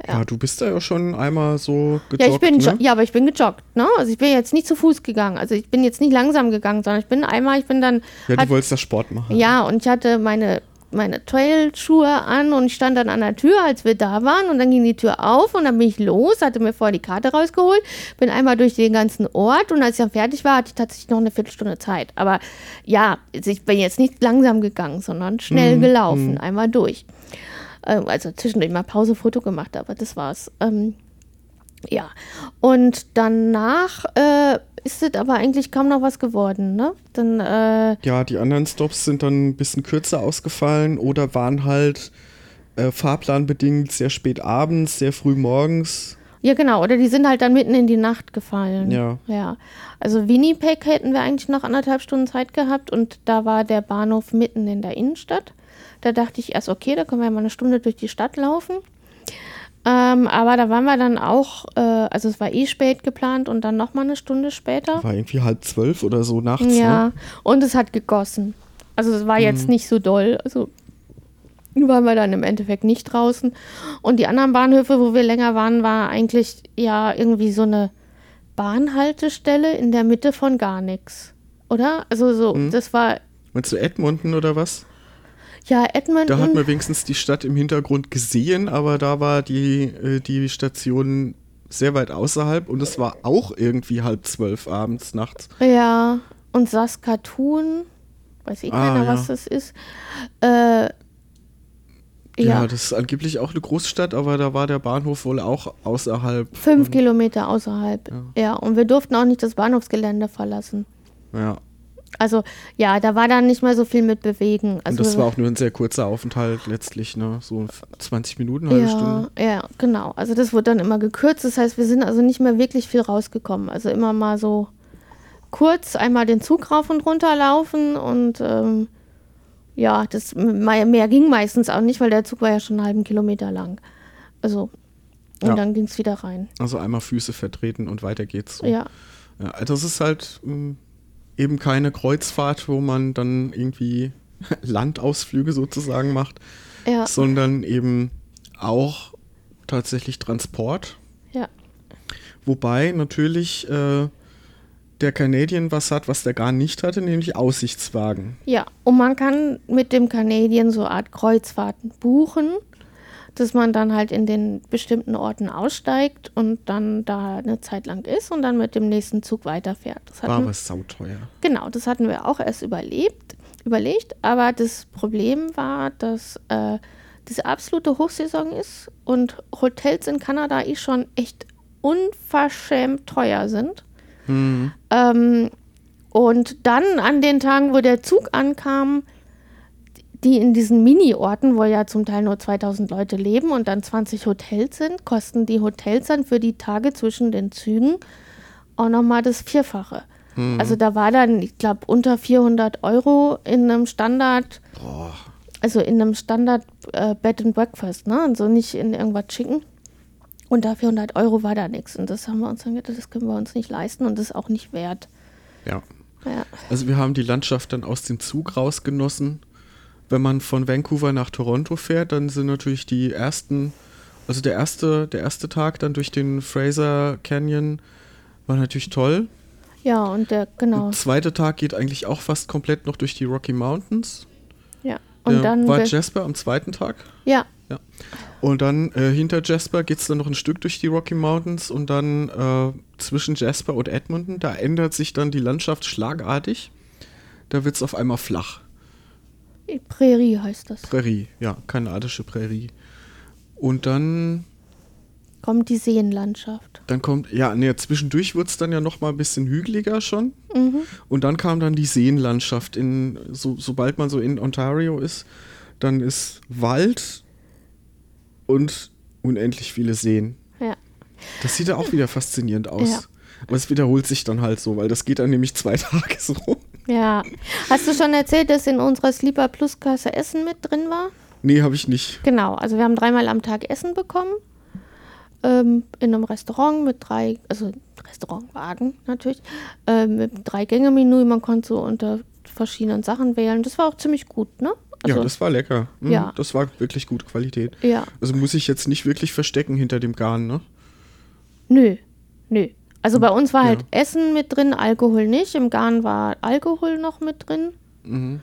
Ja. du bist da ja schon einmal so gejoggt, Ja, ich bin, ne? ja, aber ich bin gejoggt, ne? Also ich bin jetzt nicht zu Fuß gegangen. Also ich bin jetzt nicht langsam gegangen, sondern ich bin einmal, ich bin dann Ja, hat- du wolltest da Sport machen. Ja, und ich hatte meine, meine Trailschuhe an und ich stand dann an der Tür, als wir da waren. Und dann ging die Tür auf und dann bin ich los, hatte mir vorher die Karte rausgeholt, bin einmal durch den ganzen Ort und als ich dann fertig war, hatte ich tatsächlich noch eine Viertelstunde Zeit. Aber ja, also ich bin jetzt nicht langsam gegangen, sondern schnell gelaufen, einmal durch. Ähm, also zwischendurch mal Pause, Foto gemacht, aber das war's. Ähm, ja, und danach äh, ist es aber eigentlich kaum noch was geworden, ne? Dann, äh, Ja, die anderen Stops sind dann ein bisschen kürzer ausgefallen oder waren halt äh, fahrplanbedingt sehr spät abends, sehr früh morgens. Ja, genau. Oder die sind halt dann mitten in die Nacht gefallen. Ja. Ja. Also Winnipeg hätten wir eigentlich noch anderthalb Stunden Zeit gehabt und da war der Bahnhof mitten in der Innenstadt. Da dachte ich erst, okay, da können wir mal eine Stunde durch die Stadt laufen. Ähm, aber da waren wir dann auch, äh, also es war eh spät geplant und dann nochmal eine Stunde später. War irgendwie halb zwölf oder so nachts. Ja, Ne? und es hat gegossen. Also es war Mhm. jetzt nicht so doll. Also waren wir dann im Endeffekt nicht draußen. Und die anderen Bahnhöfe, wo wir länger waren, war eigentlich ja irgendwie so eine Bahnhaltestelle in der Mitte von gar nichts. Oder? Also so, Mhm. das war Meinst du Edmonton oder was? Ja Edmonton. Da hat man wenigstens die Stadt im Hintergrund gesehen, aber da war die, äh, die Station sehr weit außerhalb und es war auch irgendwie halb zwölf abends, nachts. Ja, und Saskatoon, weiß eh Ah, keiner, ja. was das ist. Äh, Ja. ja, das ist angeblich auch eine Großstadt, aber da war der Bahnhof wohl auch außerhalb. fünf Kilometer außerhalb. Ja. ja, und wir durften auch nicht das Bahnhofsgelände verlassen. Ja, Also ja, da war dann nicht mehr so viel mit bewegen. Also, und das war auch nur ein sehr kurzer Aufenthalt letztlich, ne? So 20 Minuten, halbe ja, Stunde. ja, genau. Also das wurde dann immer gekürzt. Das heißt, wir sind also nicht mehr wirklich viel rausgekommen. Also immer mal so kurz einmal den Zug rauf und runter laufen und ähm, ja, das me- mehr ging meistens auch nicht, weil der Zug war ja schon einen halben Kilometer lang. Also und Ja. dann ging es wieder rein. Also einmal Füße vertreten und weiter geht's. So. Ja, Ja, also es ist halt ähm, eben keine Kreuzfahrt, wo man dann irgendwie Landausflüge sozusagen macht, ja, sondern eben auch tatsächlich Transport. ja. Wobei natürlich äh, der Canadian was hat, was der gar nicht hatte, nämlich Aussichtswagen. Ja, und man kann mit dem Canadian so eine Art Kreuzfahrten buchen, dass man dann halt in den bestimmten Orten aussteigt und dann da eine Zeit lang ist und dann mit dem nächsten Zug weiterfährt. Das War hatten, aber sauteuer. genau, das hatten wir auch erst überlebt, überlegt, aber das Problem war, dass äh, diese absolute Hochsaison ist und Hotels in Kanada eh schon echt unverschämt teuer sind. Hm. Ähm, und dann an den Tagen, wo der Zug ankam, die in diesen Mini-Orten, wo ja zum Teil nur 2000 Leute leben und dann 20 Hotels sind, kosten die Hotels dann für die Tage zwischen den Zügen auch nochmal das Vierfache. Also da war dann, ich glaube, unter 400 Euro in einem Standard, Boah. also in einem Standard äh, Bed and Breakfast, ne? Also nicht in irgendwas schicken. Unter 400 Euro war da nichts. Und das haben wir uns dann gedacht, das können wir uns nicht leisten und das ist auch nicht wert. Ja. Ja. Also wir haben die Landschaft dann aus dem Zug rausgenossen. Wenn man von Vancouver nach Toronto fährt, dann sind natürlich die ersten, also der erste, der erste Tag dann durch den Fraser Canyon war natürlich toll. Ja, und der, genau. Der zweite Tag geht eigentlich auch fast komplett noch durch die Rocky Mountains. Ja. Und Und dann. war Jasper am zweiten Tag. ja, Ja. Und dann äh, hinter Jasper geht es dann noch ein Stück durch die Rocky Mountains und dann äh, zwischen Jasper und Edmonton, da ändert sich dann die Landschaft schlagartig. Da wird es auf einmal flach. Prärie heißt das. Prärie, ja, kanadische Prärie. Und dann, Kommt die Seenlandschaft. dann kommt, ja, nee, zwischendurch wird es dann ja noch mal ein bisschen hügeliger schon. Mhm. Und dann kam dann die Seenlandschaft. In, so, sobald man so in Ontario ist, dann ist Wald und unendlich viele Seen. Ja. Das sieht ja auch wieder faszinierend aus. Ja. Aber es wiederholt sich dann halt so, weil das geht dann nämlich zwei Tage so. Ja. Hast du schon erzählt, dass in unserer Sleeper Plus Kasse Essen mit drin war? Nee, habe ich nicht. Genau, also wir haben dreimal am Tag Essen bekommen. Ähm, in einem Restaurant mit drei, also Restaurantwagen natürlich, ähm, mit drei Gänge-Menü. Man konnte so unter verschiedenen Sachen wählen. Das war auch ziemlich gut, ne? Also, ja, das war lecker. Mhm, Ja. Das war wirklich gute Qualität. ja. Also muss ich jetzt nicht wirklich verstecken hinter dem Garn, ne? Nö, nö. Also bei uns war Ja. halt Essen mit drin, Alkohol nicht. Im Garn war Alkohol noch mit drin. Mhm.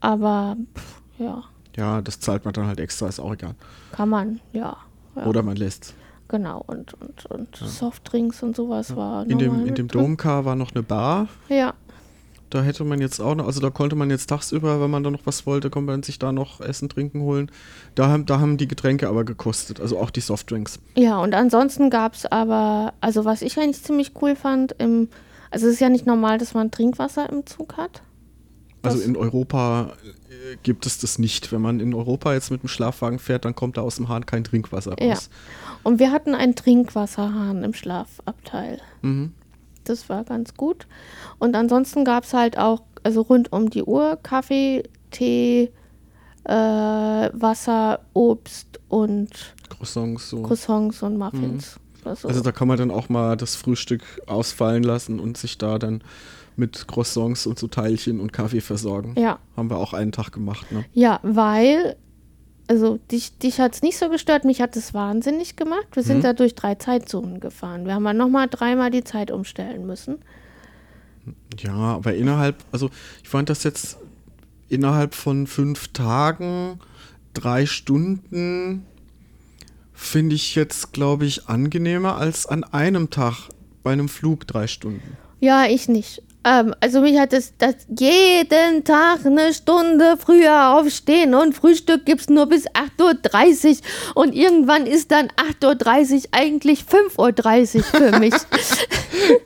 Aber pff, ja, Ja, das zahlt man dann halt extra, ist auch egal. kann man, ja. ja Oder man lässt. Genau, und, und, und Softdrinks und sowas war In dem, in dem. Domcar war noch eine Bar. Ja, Da hätte man jetzt auch noch, also da konnte man jetzt tagsüber, wenn man da noch was wollte, konnte man sich da noch Essen, Trinken holen. Da haben, da haben die Getränke aber gekostet, also auch die Softdrinks. Ja, und ansonsten gab es aber, also was ich eigentlich ziemlich cool fand, im, also es ist ja nicht normal, dass man Trinkwasser im Zug hat. Also in Europa äh, gibt es das nicht. Wenn man in Europa jetzt mit dem Schlafwagen fährt, dann kommt da aus dem Hahn kein Trinkwasser Ja. raus. Und wir hatten einen Trinkwasserhahn im Schlafabteil. Mhm. Das war ganz gut. Und ansonsten gab es halt auch, also rund um die Uhr, Kaffee, Tee, äh, Wasser, Obst und Croissants so. Croissants und Muffins. Also, Also da kann man dann auch mal das Frühstück ausfallen lassen und sich da dann mit Croissants und so Teilchen und Kaffee versorgen. ja. Haben wir auch einen Tag gemacht, ne? Ja, weil, also dich, dich hat es nicht so gestört, mich hat es wahnsinnig gemacht. Wir sind Mhm. da durch drei Zeitzonen gefahren. Wir haben dann nochmal dreimal die Zeit umstellen müssen. Ja, aber innerhalb, also ich fand das jetzt innerhalb von fünf Tagen, drei Stunden, finde ich jetzt, glaube ich, angenehmer als an einem Tag bei einem Flug drei Stunden. Ja, ich nicht. Ähm, also mich hat es das jeden Tag eine Stunde früher aufstehen und Frühstück gibt es nur bis 8.30 Uhr und irgendwann ist dann 8.30 Uhr eigentlich 5.30 Uhr für mich.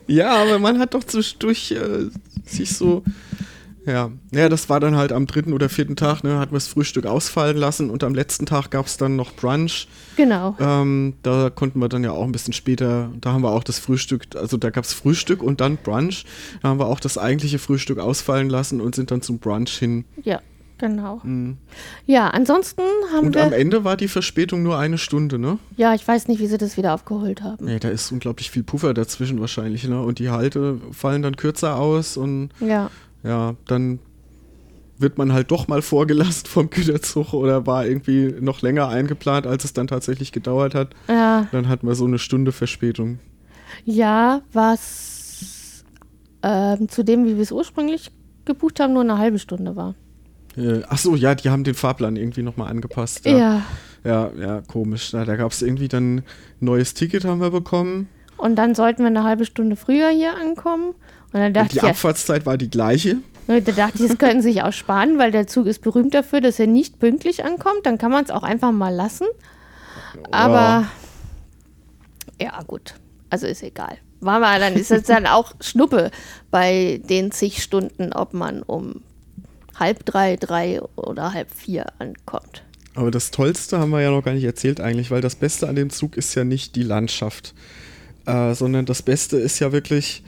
Ja, aber man hat doch zwischendurch äh, sich so. Ja. ja, das war dann halt am dritten oder vierten Tag, ne, hat man das Frühstück ausfallen lassen und am letzten Tag gab es dann noch Brunch. genau. Ähm, da konnten wir dann ja auch ein bisschen später, da haben wir auch das Frühstück, also da gab es Frühstück und dann Brunch. Da haben wir auch das eigentliche Frühstück ausfallen lassen und sind dann zum Brunch hin. Ja, genau. Ja, ansonsten haben Mhm. Und wir. am Ende war die Verspätung nur eine Stunde, ne? Ja, ich weiß nicht, wie sie das wieder aufgeholt haben. Nee, da ist unglaublich viel Puffer dazwischen wahrscheinlich, ne? Und die Halte fallen dann kürzer aus und Ja. Ja, dann wird man halt doch mal vorgelassen vom Güterzug oder war irgendwie noch länger eingeplant, als es dann tatsächlich gedauert hat. Ja, Dann hatten wir so eine Stunde Verspätung. ja was ähm, zu dem, wie wir es ursprünglich gebucht haben, nur eine halbe Stunde war. Äh, ach so, ja, die haben den Fahrplan irgendwie nochmal angepasst. Ja. Ja, ja, ja komisch. Ja, da gab es irgendwie dann ein neues Ticket haben wir bekommen. Und dann sollten wir eine halbe Stunde früher hier ankommen. Und dann Und dachte die ich, ja, Abfahrtszeit war die gleiche. da dachte ich, das können sie sich auch sparen, weil der Zug ist berühmt dafür, dass er nicht pünktlich ankommt. Dann kann man es auch einfach mal lassen. Aber ja, gut. Also ist egal. War mal, dann ist es dann auch Schnuppe bei den zig Stunden, ob man um halb drei, drei oder halb vier ankommt. Aber das Tollste haben wir ja noch gar nicht erzählt eigentlich, weil das Beste an dem Zug ist ja nicht die Landschaft, äh, sondern das Beste ist ja wirklich,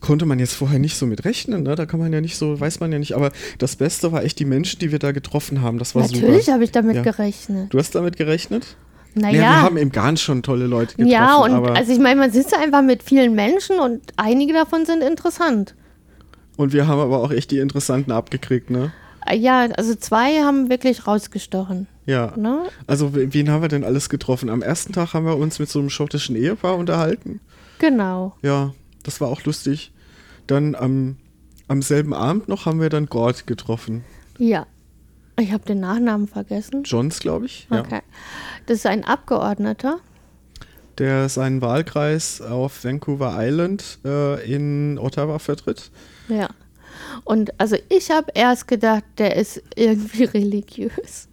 konnte man jetzt vorher nicht so mit rechnen, ne? da kann man ja nicht so, weiß man ja nicht, aber das Beste war echt die Menschen, die wir da getroffen haben, das war Natürlich super. habe ich damit Ja. gerechnet. Du hast damit gerechnet? Naja. wir haben im Garn schon tolle Leute getroffen, Ja, und also ich meine, man sitzt einfach mit vielen Menschen und einige davon sind interessant. und wir haben aber auch echt die Interessanten abgekriegt, ne? ja, also zwei haben wirklich rausgestochen. Ja. Ne? Also, we- wen haben wir denn alles getroffen? Am ersten Tag haben wir uns mit so einem schottischen Ehepaar unterhalten. Genau. Ja, das war auch lustig. Dann am, am selben Abend noch haben wir dann Gord getroffen. Ja. Ich habe den Nachnamen vergessen. Johns, glaube ich. Ja. Okay. Das ist ein Abgeordneter. Der seinen Wahlkreis auf Vancouver Island äh, in Ottawa vertritt. Ja. Und also ich habe erst gedacht, der ist irgendwie religiös.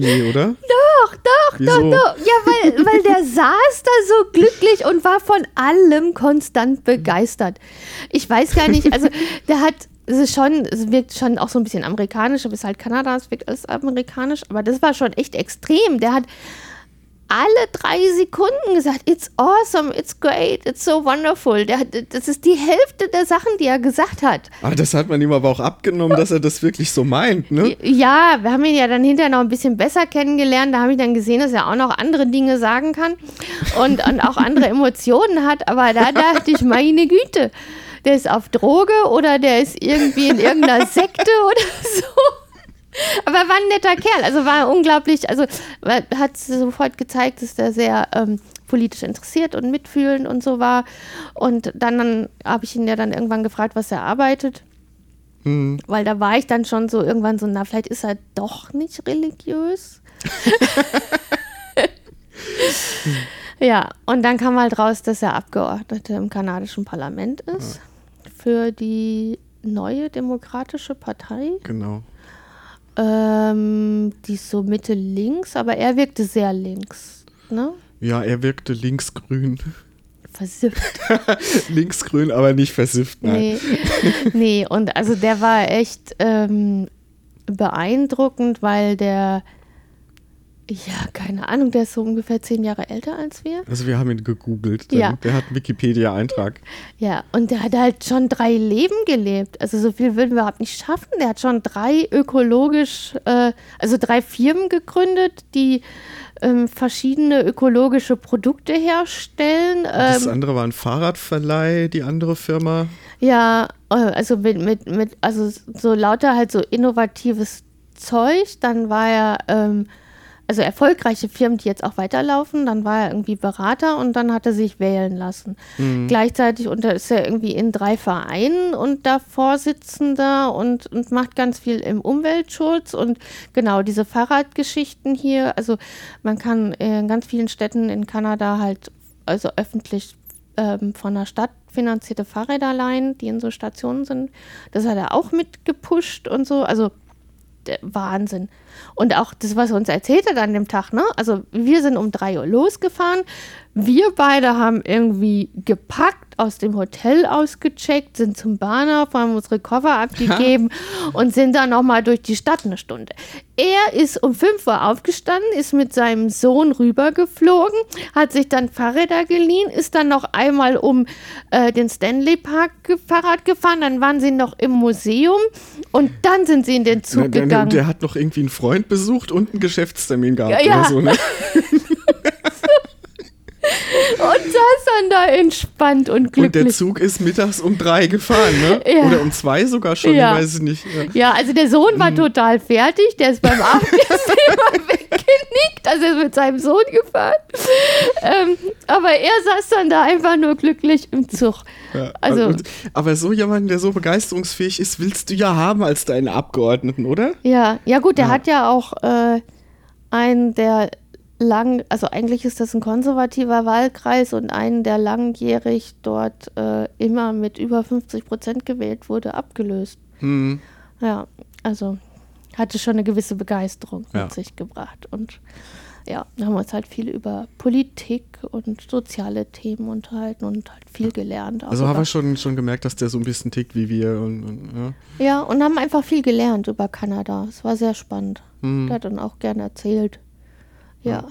Nee, oder? Doch, doch, Wieso? doch, doch. Ja, weil, weil der saß da so glücklich und war von allem konstant begeistert. Ich weiß gar nicht, also der hat, es ist schon, es wirkt schon auch so ein bisschen amerikanisch, aber es ist halt Kanada, es wirkt alles amerikanisch, aber das war schon echt extrem. Der hat alle drei Sekunden gesagt, it's awesome, it's great, it's so wonderful. Der das ist die Hälfte der Sachen, die er gesagt hat. Ah, das hat man ihm aber auch abgenommen, dass er das wirklich so meint, ne? Ja, wir haben ihn ja dann hinterher noch ein bisschen besser kennengelernt. Da habe ich dann gesehen, dass er auch noch andere Dinge sagen kann und, und auch andere Emotionen hat. Aber da dachte ich, meine Güte, der ist auf Droge oder der ist irgendwie in irgendeiner Sekte oder so. Aber war ein netter Kerl, also war unglaublich, also hat sofort gezeigt, dass der sehr ähm, politisch interessiert und mitfühlend und so war. Und dann, dann habe ich ihn ja dann irgendwann gefragt, was er arbeitet. Hm. Weil da war ich dann schon so irgendwann so, na, vielleicht ist er doch nicht religiös. ja, und dann kam halt raus, dass er Abgeordneter im kanadischen Parlament ist für die neue demokratische Partei. Genau. Ähm, die ist so Mitte links, aber er wirkte sehr links. Ne? Ja, er wirkte linksgrün. Versifft. linksgrün, aber nicht versifft, nein. Nee. nee, und also der war echt ähm, beeindruckend, weil der, ja, keine Ahnung, der ist so ungefähr zehn Jahre älter als wir. Also wir haben ihn gegoogelt. Ja. Der hat einen Wikipedia-Eintrag. Ja, und der hat halt schon drei Leben gelebt. Also so viel würden wir überhaupt nicht schaffen. Der hat schon drei ökologisch, äh, also drei Firmen gegründet, die ähm, verschiedene ökologische Produkte herstellen. Das Ähm, andere war ein Fahrradverleih, die andere Firma. Ja, äh, also mit, mit, mit, also so lauter halt so innovatives Zeug. Dann war er, ähm, also erfolgreiche Firmen, die jetzt auch weiterlaufen. Dann war er irgendwie Berater und dann hat er sich wählen lassen. Gleichzeitig unter, ist er irgendwie in drei Vereinen und da Vorsitzender und, und macht ganz viel im Umweltschutz und genau diese Fahrradgeschichten hier. Also man kann in ganz vielen Städten in Kanada halt also öffentlich ähm, von der Stadt finanzierte Fahrräder leihen, die in so Stationen sind. Das hat er auch mitgepusht und so. Also Wahnsinn. Und auch das, was er uns erzählt hat an dem Tag, ne? Also wir sind um drei Uhr losgefahren. Wir beide haben irgendwie gepackt, aus dem Hotel ausgecheckt, sind zum Bahnhof, haben unsere Koffer abgegeben und sind dann nochmal durch die Stadt eine Stunde. Er ist um 5 Uhr aufgestanden, ist mit seinem Sohn rübergeflogen, hat sich dann Fahrräder geliehen, ist dann noch einmal um äh, den Stanley Park Fahrrad gefahren, dann waren sie noch im Museum und dann sind sie in den Zug Der, der, gegangen. der hat noch irgendwie einen Freund besucht und einen Geschäftstermin gehabt Ja, ja. oder so. Ne? und saß dann da entspannt und Und der glücklich. Zug ist mittags um drei gefahren, ne? Ja. Oder um zwei sogar schon, Ja. ich weiß es nicht. Ja. Ja, also der Sohn Mhm. war total fertig, der ist beim Abendessen immer weggenickt, also er ist mit seinem Sohn gefahren. Ähm, aber er saß dann da einfach nur glücklich im Zug. Ja, Also- und, aber so jemanden, der so begeisterungsfähig ist, willst du ja haben als deinen Abgeordneten, oder? Ja, ja gut, der hat ja auch äh, einen, der lang, also eigentlich ist das ein konservativer Wahlkreis und einen, der langjährig dort äh, immer mit über 50 Prozent gewählt wurde, abgelöst. Hm. Ja, also hatte schon eine gewisse Begeisterung Ja. mit sich gebracht. Und ja, da haben wir uns halt viel über Politik und soziale Themen unterhalten und halt viel gelernt. auch Also haben wir schon, schon gemerkt, dass der so ein bisschen tickt wie wir. Und, und, ja. Ja, und haben einfach viel gelernt über Kanada. Es war sehr spannend. Hm. Der hat dann auch gerne erzählt. Ja.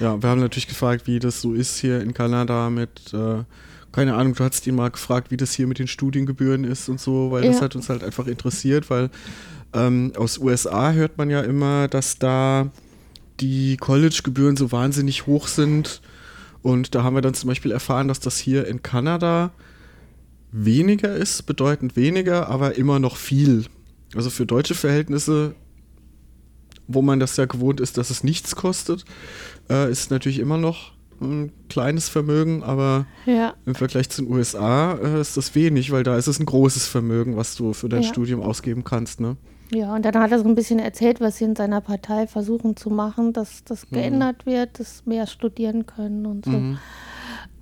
ja, wir haben natürlich gefragt, wie das so ist hier in Kanada mit, äh, keine Ahnung, du hast ihn mal gefragt, wie das hier mit den Studiengebühren ist und so, weil das Ja. hat uns halt einfach interessiert, weil ähm, aus USA hört man ja immer, dass da die College-Gebühren so wahnsinnig hoch sind. Und da haben wir dann zum Beispiel erfahren, dass das hier in Kanada weniger ist, bedeutend weniger, aber immer noch viel. Also für deutsche Verhältnisse, wo man das ja gewohnt ist, dass es nichts kostet, äh, ist natürlich immer noch ein kleines Vermögen, aber Ja. im Vergleich zu den USA äh, ist das wenig, weil da ist es ein großes Vermögen, was du für dein Ja. Studium ausgeben kannst. Ne? Ja, und dann hat er so ein bisschen erzählt, was sie in seiner Partei versuchen zu machen, dass das geändert wird, dass mehr studieren können und so. Mhm.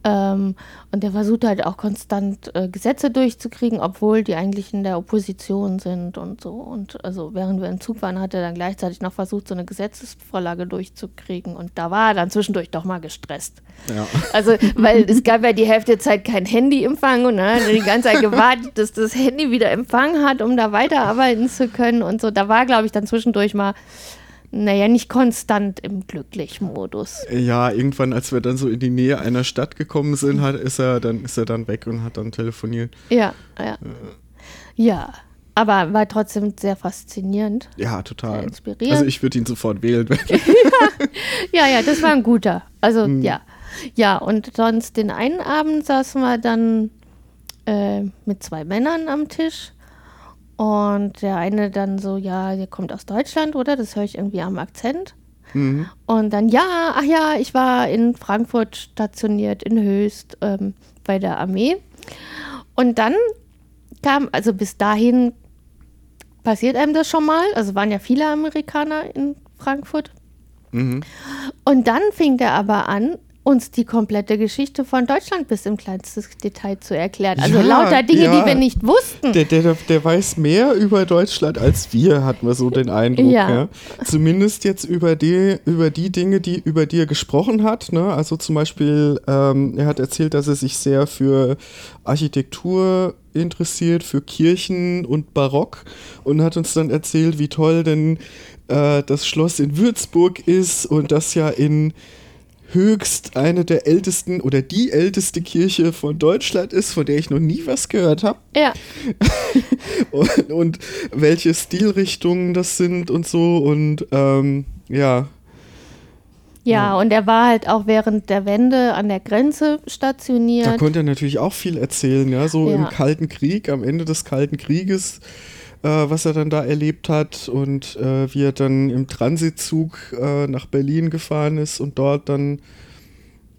Ähm, und er versucht halt auch konstant äh, Gesetze durchzukriegen, obwohl die eigentlich in der Opposition sind und so. Und also während wir im Zug waren, hat er dann gleichzeitig noch versucht, so eine Gesetzesvorlage durchzukriegen. Und da war er dann zwischendurch doch mal gestresst. Ja. Also, weil es gab ja die Hälfte der Zeit kein Handyempfang und dann hat er die ganze Zeit gewartet, dass das Handy wieder Empfang hat, um da weiterarbeiten zu können und so. Da war, glaube ich, dann zwischendurch mal, naja, nicht konstant im Glücklich-Modus. ja, irgendwann, als wir dann so in die Nähe einer Stadt gekommen sind, hat, ist, er dann, ist er dann weg und hat dann telefoniert. Ja, ja. Ja, aber war trotzdem sehr faszinierend. Ja, total. inspirierend. Also ich würde ihn sofort wählen. Ja, ja, das war ein guter. Also, ja. Ja, und sonst den einen Abend saßen wir dann äh, mit zwei Männern am Tisch. Und der eine dann so, ja, der kommt aus Deutschland, oder? Das höre ich irgendwie am Akzent. mhm. Und dann, ja, ach ja, ich war in Frankfurt stationiert, in Höchst, ähm, bei der Armee. Und dann kam, also bis dahin passiert einem das schon mal. Also waren ja viele Amerikaner in Frankfurt. Mhm. Und dann fing der aber an, uns die komplette Geschichte von Deutschland bis im kleinsten Detail zu erklären. Also Ja, lauter Dinge, ja. die wir nicht wussten. Der, der, der- weiß mehr über Deutschland als wir, hatten wir so den Eindruck. Ja. Ja. Zumindest jetzt über die, über die Dinge, die über die er gesprochen hat. Ne? Also zum Beispiel, ähm, er hat erzählt, dass er sich sehr für Architektur interessiert, für Kirchen und Barock und hat uns dann erzählt, wie toll denn äh, das Schloss in Würzburg ist und das ja in höchst eine der ältesten oder die älteste Kirche von Deutschland ist, von der ich noch nie was gehört habe ja, und, und welche Stilrichtungen das sind und so und ähm, ja, ja, und er war halt auch während der Wende an der Grenze da stationiert. konnte er natürlich auch viel erzählen, ja, so im Ja. Kalten Krieg, am Ende des Kalten Krieges, äh, was er dann da erlebt hat und äh, wie er dann im Transitzug äh, nach Berlin gefahren ist und dort dann,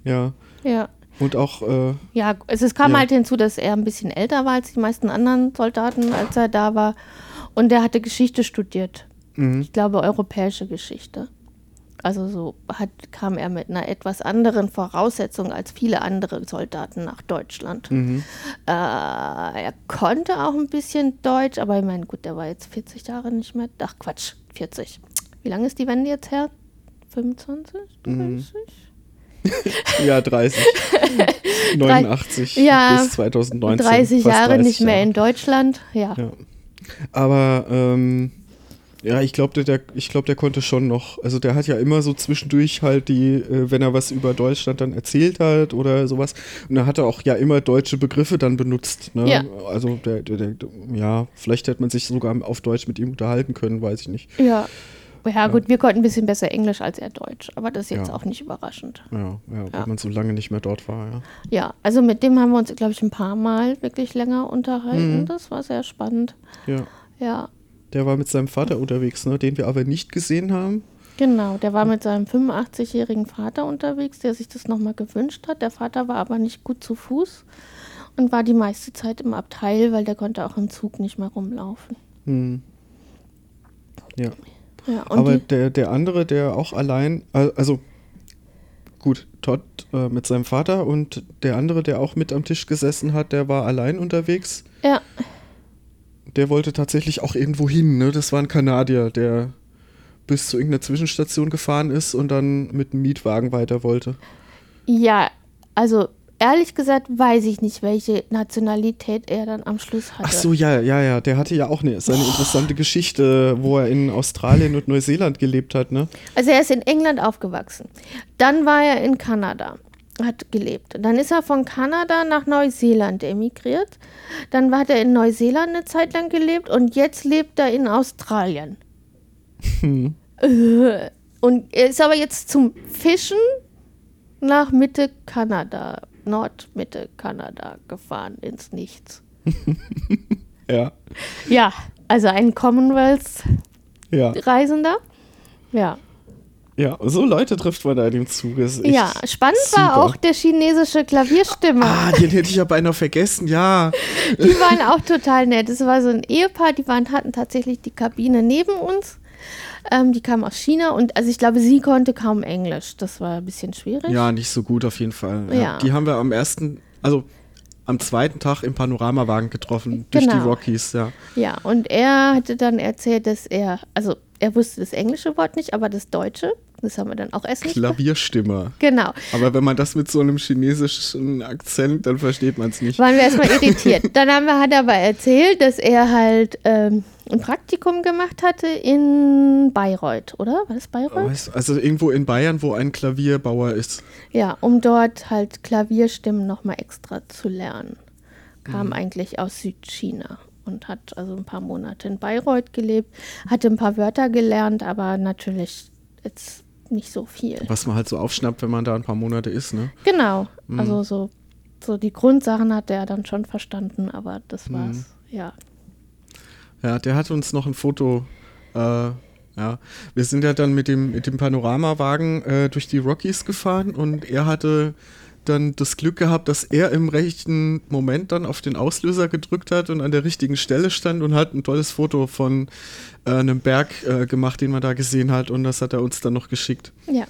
ja, Ja. und auch, äh, Ja, es, es kam Ja. halt hinzu, dass er ein bisschen älter war als die meisten anderen Soldaten, als er da war. Und er hatte Geschichte studiert. mhm, Ich glaube, europäische Geschichte. Also so hat, kam er mit einer etwas anderen Voraussetzung als viele andere Soldaten nach Deutschland. mhm. Äh, er konnte auch ein bisschen Deutsch, aber ich meine, gut, der war jetzt 40 Jahre nicht mehr. Ach Quatsch, 40. Wie lange ist die Wende jetzt her? 25? 30? Mhm. ja, 30, 89 Ja, bis 2019. 30 fast Jahre 30 nicht mehr Jahre. in Deutschland. Ja. Ja. Aber ähm, ja, ich glaube, der, ich glaub, der konnte schon noch. Also der hat ja immer so zwischendurch halt die, äh, wenn er was über Deutschland dann erzählt hat oder sowas. Und da hat er auch ja immer deutsche Begriffe dann benutzt. Ne? Ja. Also der, der, der, ja, vielleicht hätte man sich sogar auf Deutsch mit ihm unterhalten können, weiß ich nicht. Ja. Ja, gut, wir konnten ein bisschen besser Englisch als er Deutsch, aber das ist jetzt Ja. auch nicht überraschend. Ja, ja, weil Ja. man so lange nicht mehr dort war, ja. Ja, also mit dem haben wir uns, glaube ich, ein paar Mal wirklich länger unterhalten. Mhm. Das war sehr spannend. Ja. Ja, Der war mit seinem Vater unterwegs, ne? den wir aber nicht gesehen haben. genau. Der war mit seinem 85-jährigen Vater unterwegs, der sich das nochmal gewünscht hat. Der Vater war aber nicht gut zu Fuß und war die meiste Zeit im Abteil, weil der konnte auch im Zug nicht mehr rumlaufen. Hm. Ja. Ja, Aber der, der andere, der auch allein, al- also gut, Todd äh, mit seinem Vater und der andere, der auch mit am Tisch gesessen hat, der war allein unterwegs. ja, Der wollte tatsächlich auch irgendwo hin, ne? Das war ein Kanadier, der bis zu irgendeiner Zwischenstation gefahren ist und dann mit einem Mietwagen weiter wollte. ja, also ehrlich gesagt weiß ich nicht, welche Nationalität er dann am Schluss hatte. Ach so, ja, ja, ja. Der hatte ja auch eine, seine interessante Geschichte, wo er in Australien und Neuseeland gelebt hat, ne? Also er ist in England aufgewachsen. Dann war er in Kanada, hat gelebt. Dann ist er von Kanada nach Neuseeland emigriert. Dann hat er in Neuseeland eine Zeit lang gelebt und jetzt lebt er in Australien. Hm. Und er ist aber jetzt zum Fischen nach Mitte Kanada, Nordmitte Kanada gefahren ins Nichts. Ja. Ja, Also ein Commonwealth-Reisender. Ja. Ja. Ja, so Leute trifft man da in dem Zug. Ja, spannend super. war auch der chinesische Klavierstimmer. Ah, den hätte ich ja beinahe vergessen, ja. Die waren auch total nett. Es war so ein Ehepaar, die waren, hatten tatsächlich die Kabine neben uns. Ähm, die kamen aus China und also ich glaube, sie konnte kaum Englisch. Das war ein bisschen schwierig. Ja, nicht so gut auf jeden Fall. Ja. Ja. Die haben wir am ersten, also am zweiten Tag im Panoramawagen getroffen, durch die Genau. Rockies, ja. Ja, und er hatte dann erzählt, dass er, also er wusste das englische Wort nicht, aber das deutsche, das haben wir dann auch erst nicht. Klavierstimmer. Genau. Aber wenn man das mit so einem chinesischen Akzent, dann versteht man es nicht. Waren wir erstmal irritiert. Dann haben wir, hat er aber erzählt, dass er halt ähm, ein Praktikum gemacht hatte in Bayreuth, oder? War das Bayreuth? Weiß- Also irgendwo in Bayern, wo ein Klavierbauer ist. Ja, um dort halt Klavierstimmen nochmal extra zu lernen. Kam eigentlich aus Südchina und hat also ein paar Monate in Bayreuth gelebt, hatte ein paar Wörter gelernt, aber natürlich jetzt nicht so viel. Was man halt so aufschnappt, wenn man da ein paar Monate ist, ne? Genau, also so, so die Grundsachen hat er dann schon verstanden, aber das war's. Ja, Ja, der hat uns noch ein Foto. Äh, ja, wir sind ja dann mit dem, mit dem Panoramawagen äh, durch die Rockies gefahren und er hatte dann das Glück gehabt, dass er im rechten Moment dann auf den Auslöser gedrückt hat und an der richtigen Stelle stand und hat ein tolles Foto von äh, einem Berg äh, gemacht, den man da gesehen hat und das hat er uns dann noch geschickt. ja.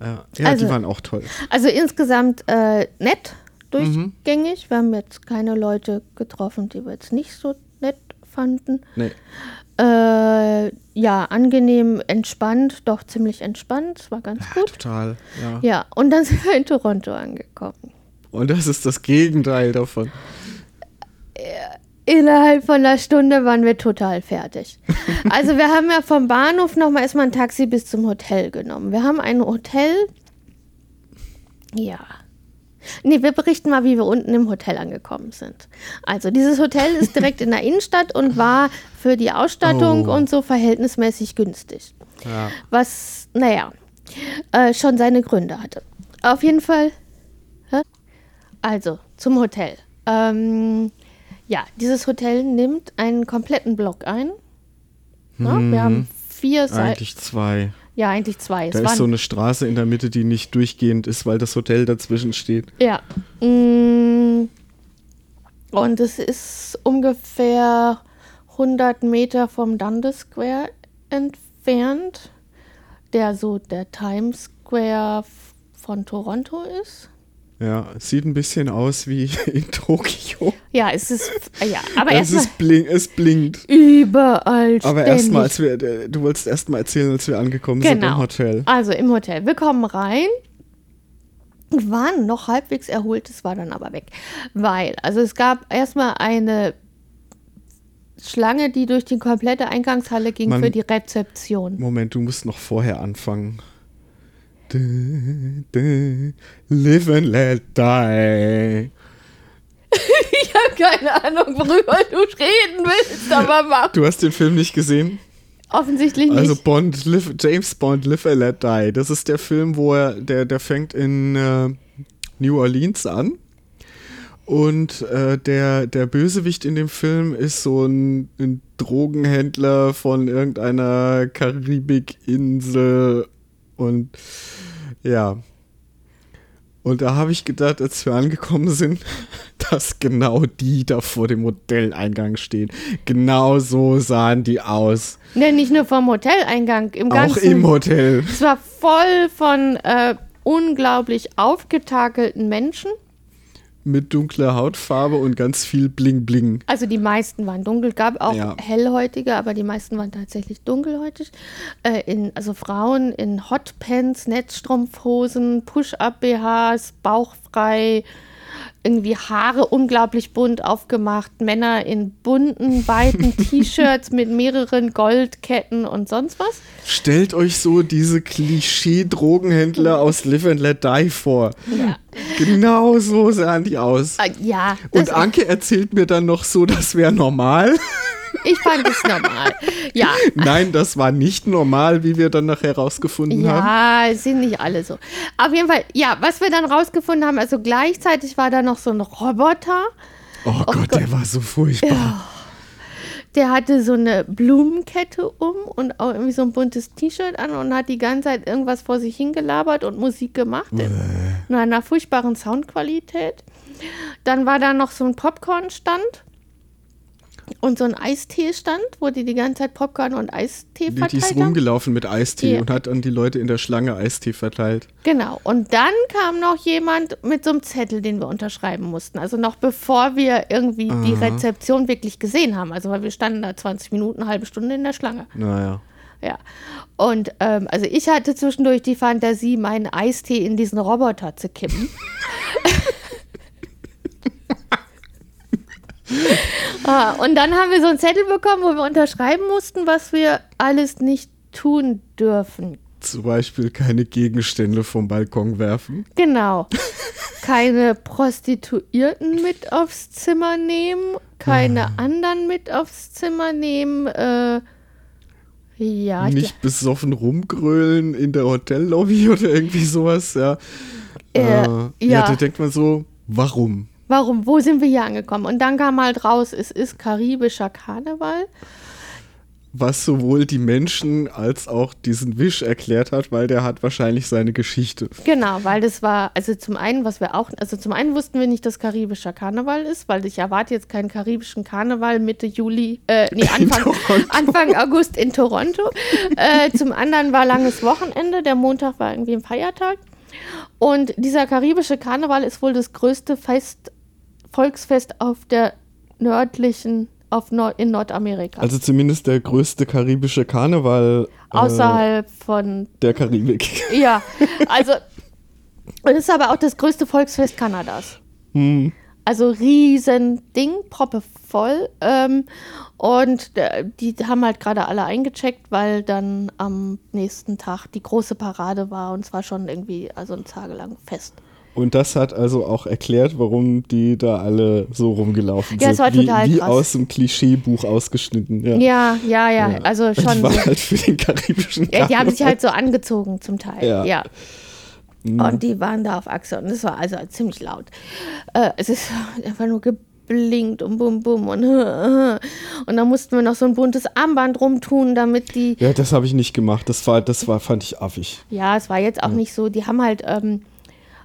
Ja, ja Also- die waren auch toll. Also insgesamt äh, nett, durchgängig. Wir haben jetzt keine Leute getroffen, die wir jetzt nicht so nett fanden. Nee. Äh, ja, angenehm, entspannt, doch ziemlich entspannt, war ganz Ja, gut. total. Ja. Ja, und dann sind wir in Toronto angekommen. Und das ist das Gegenteil davon. Innerhalb von einer Stunde waren wir total fertig. Also wir haben ja vom Bahnhof nochmal erstmal ein Taxi bis zum Hotel genommen. Wir haben ein Hotel. Ja. Nee, wir berichten mal, wie wir unten im Hotel angekommen sind. Also dieses Hotel ist direkt in der Innenstadt und war für die Ausstattung Oh. und so verhältnismäßig günstig. Ja. was, naja, äh, schon seine Gründe hatte. Auf jeden Fall, hä? also zum Hotel. Ähm, ja, dieses Hotel nimmt einen kompletten Block ein. Ja, wir haben vier Seiten. Eigentlich zwei. Ja, eigentlich zwei. Es Da ist waren, so eine Straße in der Mitte, die nicht durchgehend ist, weil das Hotel dazwischen steht. Ja. Mm, Und es ist ungefähr 100 Meter vom Dundas Square entfernt, der so der Times Square von Toronto ist. Ja, sieht ein bisschen aus wie in Tokio. Ja, es ist, ja, aber es, erstmal blink, es blinkt. überall Aber erstmal, als wir, äh, du wolltest erst mal erzählen, als wir angekommen sind Genau. im Hotel. Also im Hotel. Wir kommen rein. Waren noch halbwegs erholt, es war dann aber weg. Weil, also es gab erstmal eine Schlange, die durch die komplette Eingangshalle ging Man- für die Rezeption. Moment, du musst noch vorher anfangen. Live and let die. Ich habe keine Ahnung, worüber du reden willst, aber mach. Du hast den Film nicht gesehen? Offensichtlich nicht. Also Bond, live, James Bond, Live and Let Die. Das ist der Film, wo er, der, der fängt in äh, New Orleans an. Und äh, der, der Bösewicht in dem Film ist so ein, ein Drogenhändler von irgendeiner Karibikinsel. Und ja. Und da habe ich gedacht, als wir angekommen sind, dass genau die da vor dem Hoteleingang stehen. Genau so sahen die aus. ne, nicht nur vom Hoteleingang, im Auch ganzen. im Hotel. Es war voll von äh, unglaublich aufgetakelten Menschen. Mit dunkler Hautfarbe und ganz viel Bling Bling. Also die meisten waren dunkel, gab auch Ja. hellhäutige, aber die meisten waren tatsächlich dunkelhäutig. Äh, in, also Frauen in Hotpants, Netzstrumpfhosen, Push-Up-BHs, bauchfrei, irgendwie Haare unglaublich bunt aufgemacht, Männer in bunten, weiten T-Shirts mit mehreren Goldketten und sonst was. Stellt euch so diese Klischee-Drogenhändler aus Live and Let Die vor. Ja, Genau so sahen die aus. äh, ja Und Anke erzählt mir dann noch so, das wäre normal. Ich fand es normal. Ja, Nein, das war nicht normal, wie wir dann nachher rausgefunden haben. Ja, es sind nicht alle so. Auf jeden Fall, ja, was wir dann rausgefunden haben, also gleichzeitig war da noch so ein Roboter. Oh, Gott, der war so furchtbar. Der hatte so eine Blumenkette um und auch irgendwie so ein buntes T-Shirt an und hat die ganze Zeit irgendwas vor sich hingelabert und Musik gemacht in, in einer furchtbaren Soundqualität. Dann war da noch so ein Popcorn-Stand und so ein Eistee-Stand, wo die die ganze Zeit Popcorn und Eistee Die, die verteilt ist haben. rumgelaufen mit Eistee Ja. und hat an die Leute in der Schlange Eistee verteilt. Genau. Und dann kam noch jemand mit so einem Zettel, den wir unterschreiben mussten. Also noch bevor wir irgendwie die Aha. Rezeption wirklich gesehen haben. Also weil wir standen da 20 Minuten, eine halbe Stunde in der Schlange. Naja. Ja. Und ähm, also ich hatte zwischendurch die Fantasie, meinen Eistee in diesen Roboter zu kippen. ah, und dann haben wir so einen Zettel bekommen, wo wir unterschreiben mussten, was wir alles nicht tun dürfen. Zum Beispiel keine Gegenstände vom Balkon werfen. Genau. Keine Prostituierten mit aufs Zimmer nehmen, keine anderen mit aufs Zimmer nehmen. Äh, ja, ich Nicht besoffen rumgrölen in der Hotellobby oder irgendwie sowas, ja. Äh, ja. ja. da denkt man so, warum? Warum? Wo sind wir hier angekommen? Und dann kam halt raus, es ist karibischer Karneval. Was sowohl die Menschen als auch diesen Wisch erklärt hat, weil der hat wahrscheinlich seine Geschichte. Genau, weil das war, also zum einen, was wir auch, also zum einen wussten wir nicht, dass karibischer Karneval ist, weil ich erwarte jetzt keinen karibischen Karneval Mitte Juli, äh, nee, Anfang. Anfang August in Toronto. äh, zum anderen war langes Wochenende, der Montag war irgendwie ein Feiertag. Und dieser karibische Karneval ist wohl das größte Fest, Volksfest auf der nördlichen, auf Nord in Nordamerika. Also zumindest der größte karibische Karneval äh, außerhalb von der Karibik. Ja, also und es ist aber auch das größte Volksfest Kanadas. Hm. Also riesen Ding, proppe voll. Ähm, und äh, die haben halt gerade alle eingecheckt, weil dann am nächsten Tag die große Parade war und es war schon irgendwie also ein tagelang Fest. Und das hat also auch erklärt, warum die da alle so rumgelaufen Ja, sind. es war wie, total wie krass. aus dem Klischeebuch ausgeschnitten. Ja, Ja, ja, ja, Ja. also schon. Die war halt für den karibischen Ja, die haben sich Karneval. halt so angezogen zum Teil. Ja. Ja. Mhm. Und die waren da auf Achse und es war also ziemlich laut. Äh, es ist einfach nur geblinkt und bum bum und und dann mussten wir noch so ein buntes Armband rumtun, damit die Ja, das habe ich nicht gemacht. Das war, das war, fand ich affig. ja, es war jetzt auch nicht so, die haben halt ähm,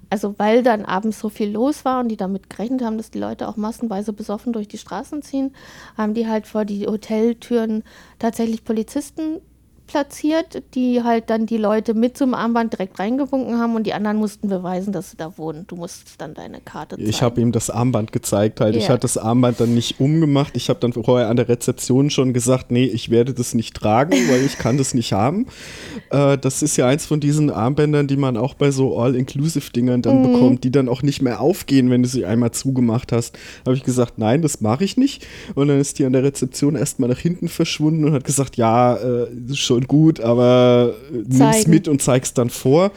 also weil dann abends so viel los war und die damit gerechnet haben, dass die Leute auch massenweise besoffen durch die Straßen ziehen, haben die halt vor die Hoteltüren tatsächlich Polizisten platziert, die halt dann die Leute mit zum Armband direkt reingewunken haben und die anderen mussten beweisen, dass sie da wohnen. Du musstest dann deine Karte zeigen. Ich habe ihm das Armband gezeigt halt. Ich Ja. hatte das Armband dann nicht umgemacht. Ich habe dann vorher an der Rezeption schon gesagt, nee, ich werde das nicht tragen, weil ich kann das nicht haben. Äh, das ist ja eins von diesen Armbändern, die man auch bei so All-Inclusive-Dingern dann Mhm. bekommt, die dann auch nicht mehr aufgehen, wenn du sie einmal zugemacht hast. habe ich gesagt, nein, das mache ich nicht. Und dann ist die an der Rezeption erstmal nach hinten verschwunden und hat gesagt, ja, äh, ist schon gut, aber nimm's Zeigen. mit und zeig's dann vor.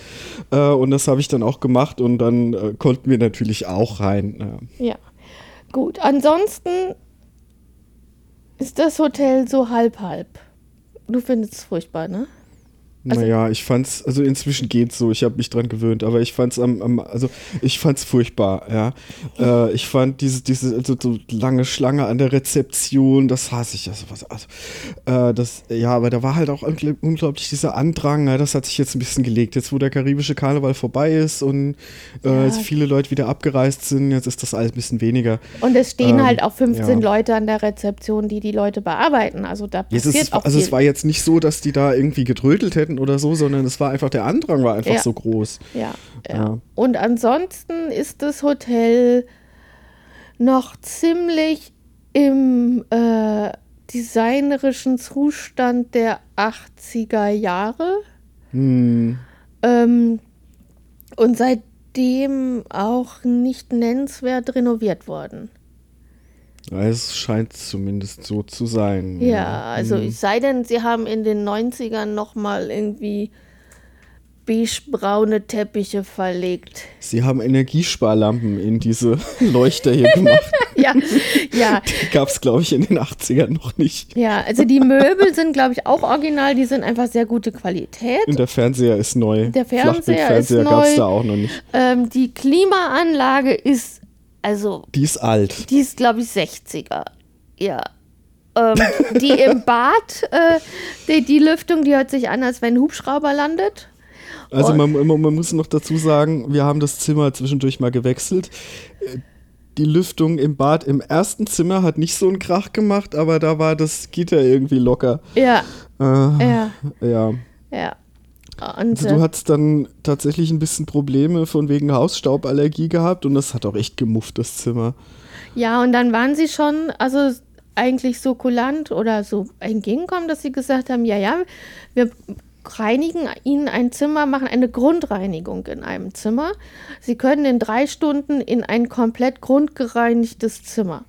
Äh, und das habe ich dann auch gemacht und dann äh, konnten wir natürlich auch rein. Ja. Ja, gut. Ansonsten ist das Hotel so halb-halb. Du findest es furchtbar, ne? Also- naja, ich fand's, also inzwischen geht's so, ich habe mich dran gewöhnt, aber ich fand's am, am also ich fand's furchtbar, ja. Äh, ich fand diese, diese also so lange Schlange an der Rezeption, das hasse ich, also was, also, äh, das, ja, aber da war halt auch ungl- unglaublich dieser Andrang, ja, das hat sich jetzt ein bisschen gelegt. Jetzt, wo der karibische Karneval vorbei ist und äh, Ja. jetzt viele Leute wieder abgereist sind, jetzt ist das alles ein bisschen weniger. Und es stehen Ähm, halt auch 15 ja. Leute an der Rezeption, die die Leute bearbeiten. Also da Jetzt passiert ist es, auch also viel. es war jetzt nicht so, dass die da irgendwie gedrödelt hätten oder so, sondern es war einfach, der Andrang war einfach Ja. so groß. ja, ja. Ja. Und ansonsten ist das Hotel noch ziemlich im äh, designerischen Zustand der 80er Jahre. Hm. Ähm, und seitdem auch nicht nennenswert renoviert worden. Es scheint zumindest so zu sein. Ja, also Hm. es sei denn, sie haben in den 90ern nochmal irgendwie beigebraune Teppiche verlegt. Sie haben Energiesparlampen in diese Leuchter hier gemacht. Ja, ja, Die gab es, glaube ich, in den 80ern noch nicht. ja. Also die Möbel sind, glaube ich, auch original. Die sind einfach sehr gute Qualität. Und der Fernseher ist neu. Der Fernseher ist gab es da auch noch nicht. Ähm, die Klimaanlage ist, also, Die ist alt. die ist, glaube ich, 60er. Ja. Ähm, die im Bad, äh, die, die Lüftung, die hört sich an, als wenn ein Hubschrauber landet. Also man, man, man muss noch dazu sagen, wir haben das Zimmer zwischendurch mal gewechselt. Die Lüftung im Bad im ersten Zimmer hat nicht so einen Krach gemacht, aber da war das Gitter irgendwie locker. Ja, Äh, ja, ja. ja. Und, Also äh, du hattest dann tatsächlich ein bisschen Probleme von wegen Hausstauballergie gehabt und das hat auch echt gemufft, das Zimmer. Ja, und dann waren sie schon, also eigentlich so kulant oder so entgegenkommen, dass sie gesagt haben, ja, ja, wir reinigen ihnen ein Zimmer, machen eine Grundreinigung in einem Zimmer. Sie können in drei Stunden in ein komplett grundgereinigtes Zimmer.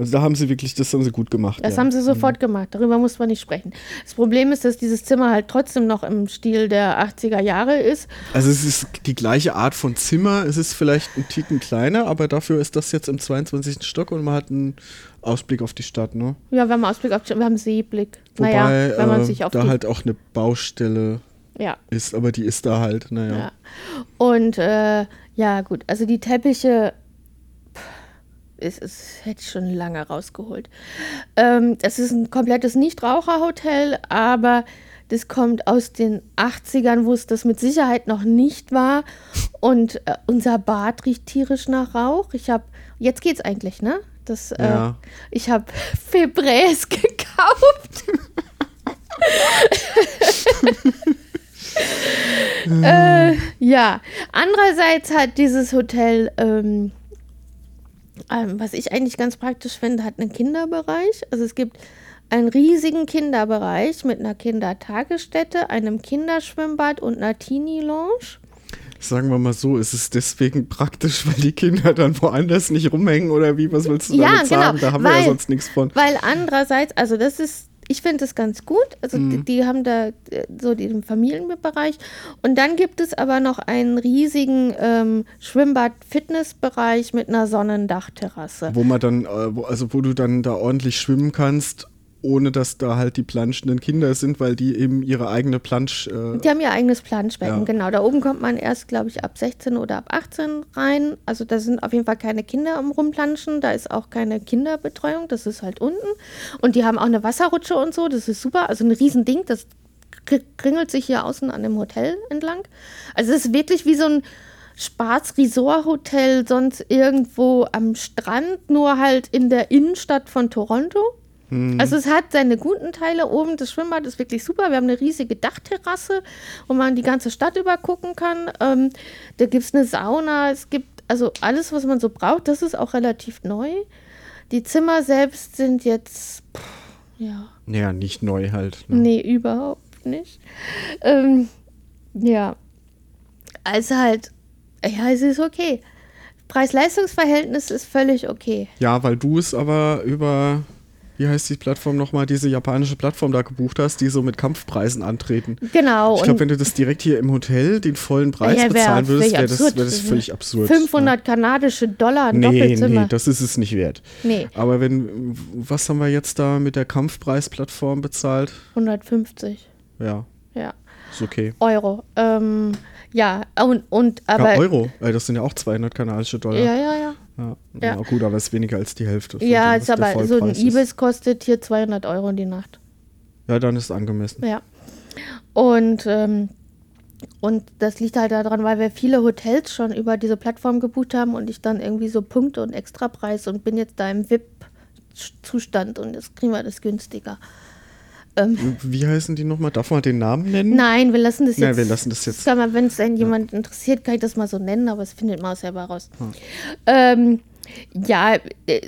Also da haben sie wirklich, das haben sie gut gemacht. Das ja. haben sie sofort gemacht. Darüber muss man nicht sprechen. Das Problem ist, dass dieses Zimmer halt trotzdem noch im Stil der 80er Jahre ist. Also es ist die gleiche Art von Zimmer, es ist vielleicht ein Ticken kleiner, aber dafür ist das jetzt im 22. Stock und man hat einen Ausblick auf die Stadt, ne? Ja, wir haben Ausblick auf, wir haben Seeblick. Wobei naja, wenn man äh, sich auf da die, halt auch eine Baustelle ja, ist, aber die ist da halt, naja. Ja. Und äh, ja, gut, also die Teppiche, es, es hätte ich schon lange rausgeholt. Ähm, es ist ein komplettes Nichtraucherhotel, aber das kommt aus den 80ern, wo es das mit Sicherheit noch nicht war. Und äh, unser Bad riecht tierisch nach Rauch. Ich habe, jetzt geht's eigentlich, ne? Das, äh, Ja. Ich habe Febrés gekauft. äh, ja, andererseits hat dieses Hotel, ähm, ähm, was ich eigentlich ganz praktisch finde, hat einen Kinderbereich. Also es gibt einen riesigen Kinderbereich mit einer Kindertagesstätte, einem Kinderschwimmbad und einer Teenie-Lounge. Sagen wir mal so, ist es deswegen praktisch, weil die Kinder dann woanders nicht rumhängen oder wie, was willst du Ja, damit sagen? genau, Da haben wir ja weil- sonst nichts von. Weil andererseits, also das ist, ich finde das ganz gut. Also die, die haben da äh, so den Familienbereich. Und dann gibt es aber noch einen riesigen ähm, Schwimmbad-Fitnessbereich mit einer Sonnendachterrasse. Wo man dann, äh, wo, also wo du dann da ordentlich schwimmen kannst, ohne dass da halt die planschenden Kinder sind, weil die eben ihre eigene Plansch. Äh, Die haben ihr eigenes Planschbecken, Ja. genau. Da oben kommt man erst, glaube ich, ab 16 oder ab 18 rein. Also da sind auf jeden Fall keine Kinder am Rumplanschen. Da ist auch keine Kinderbetreuung. Das ist halt unten. Und die haben auch eine Wasserrutsche und so. Das ist super. Also ein Riesending. Das kri- kringelt sich hier außen an dem Hotel entlang. Also es ist wirklich wie so ein Spaß-Resort-Hotel sonst irgendwo am Strand, nur halt in der Innenstadt von Toronto. Also es hat seine guten Teile oben. Das Schwimmbad ist wirklich super. Wir haben eine riesige Dachterrasse, wo man die ganze Stadt übergucken kann. Ähm, da gibt es eine Sauna. Es gibt also alles, was man so braucht. Das ist auch relativ neu. Die Zimmer selbst sind jetzt, pff, ja, ja, nicht neu halt. Ne? nee, überhaupt nicht. Ähm, ja, also halt, ja, es ist okay. Preis-Leistungs-Verhältnis ist völlig okay. Ja, weil du es aber über, wie heißt die Plattform nochmal, diese japanische Plattform da gebucht hast, die so mit Kampfpreisen antreten. Genau. Ich glaube, wenn du das direkt hier im Hotel den vollen Preis Ja, wär bezahlen würdest, wäre das, wär das völlig absurd. 500 kanadische Dollar Nee, Doppelzimmer. nee, das ist es nicht wert. Nee, Aber wenn, was haben wir jetzt da mit der Kampfpreisplattform bezahlt? 150. Ja, Ja, ist okay. Euro. Ähm, ja, und, und aber. ja, Euro, das sind ja auch 200 kanadische Dollar. Ja, ja, ja. Ja, Ja. ja, gut, aber es ist weniger als die Hälfte. von Ja, dem, ist aber so ein. Ibis kostet hier 200 Euro die Nacht. Ja, dann ist es angemessen. Ja. Und, ähm, und das liegt halt daran, weil wir viele Hotels schon über diese Plattform gebucht haben und ich dann irgendwie so Punkte und Extrapreis und bin jetzt da im VIP-Zustand und jetzt kriegen wir das günstiger. Ähm, Wie heißen die nochmal? Darf man den Namen nennen? nein, wir lassen das jetzt. Nein, wir lassen das jetzt. Kann man, wenn es jemand interessiert, kann ich das mal so nennen, aber es findet man auch selber raus. Ähm, ja, äh,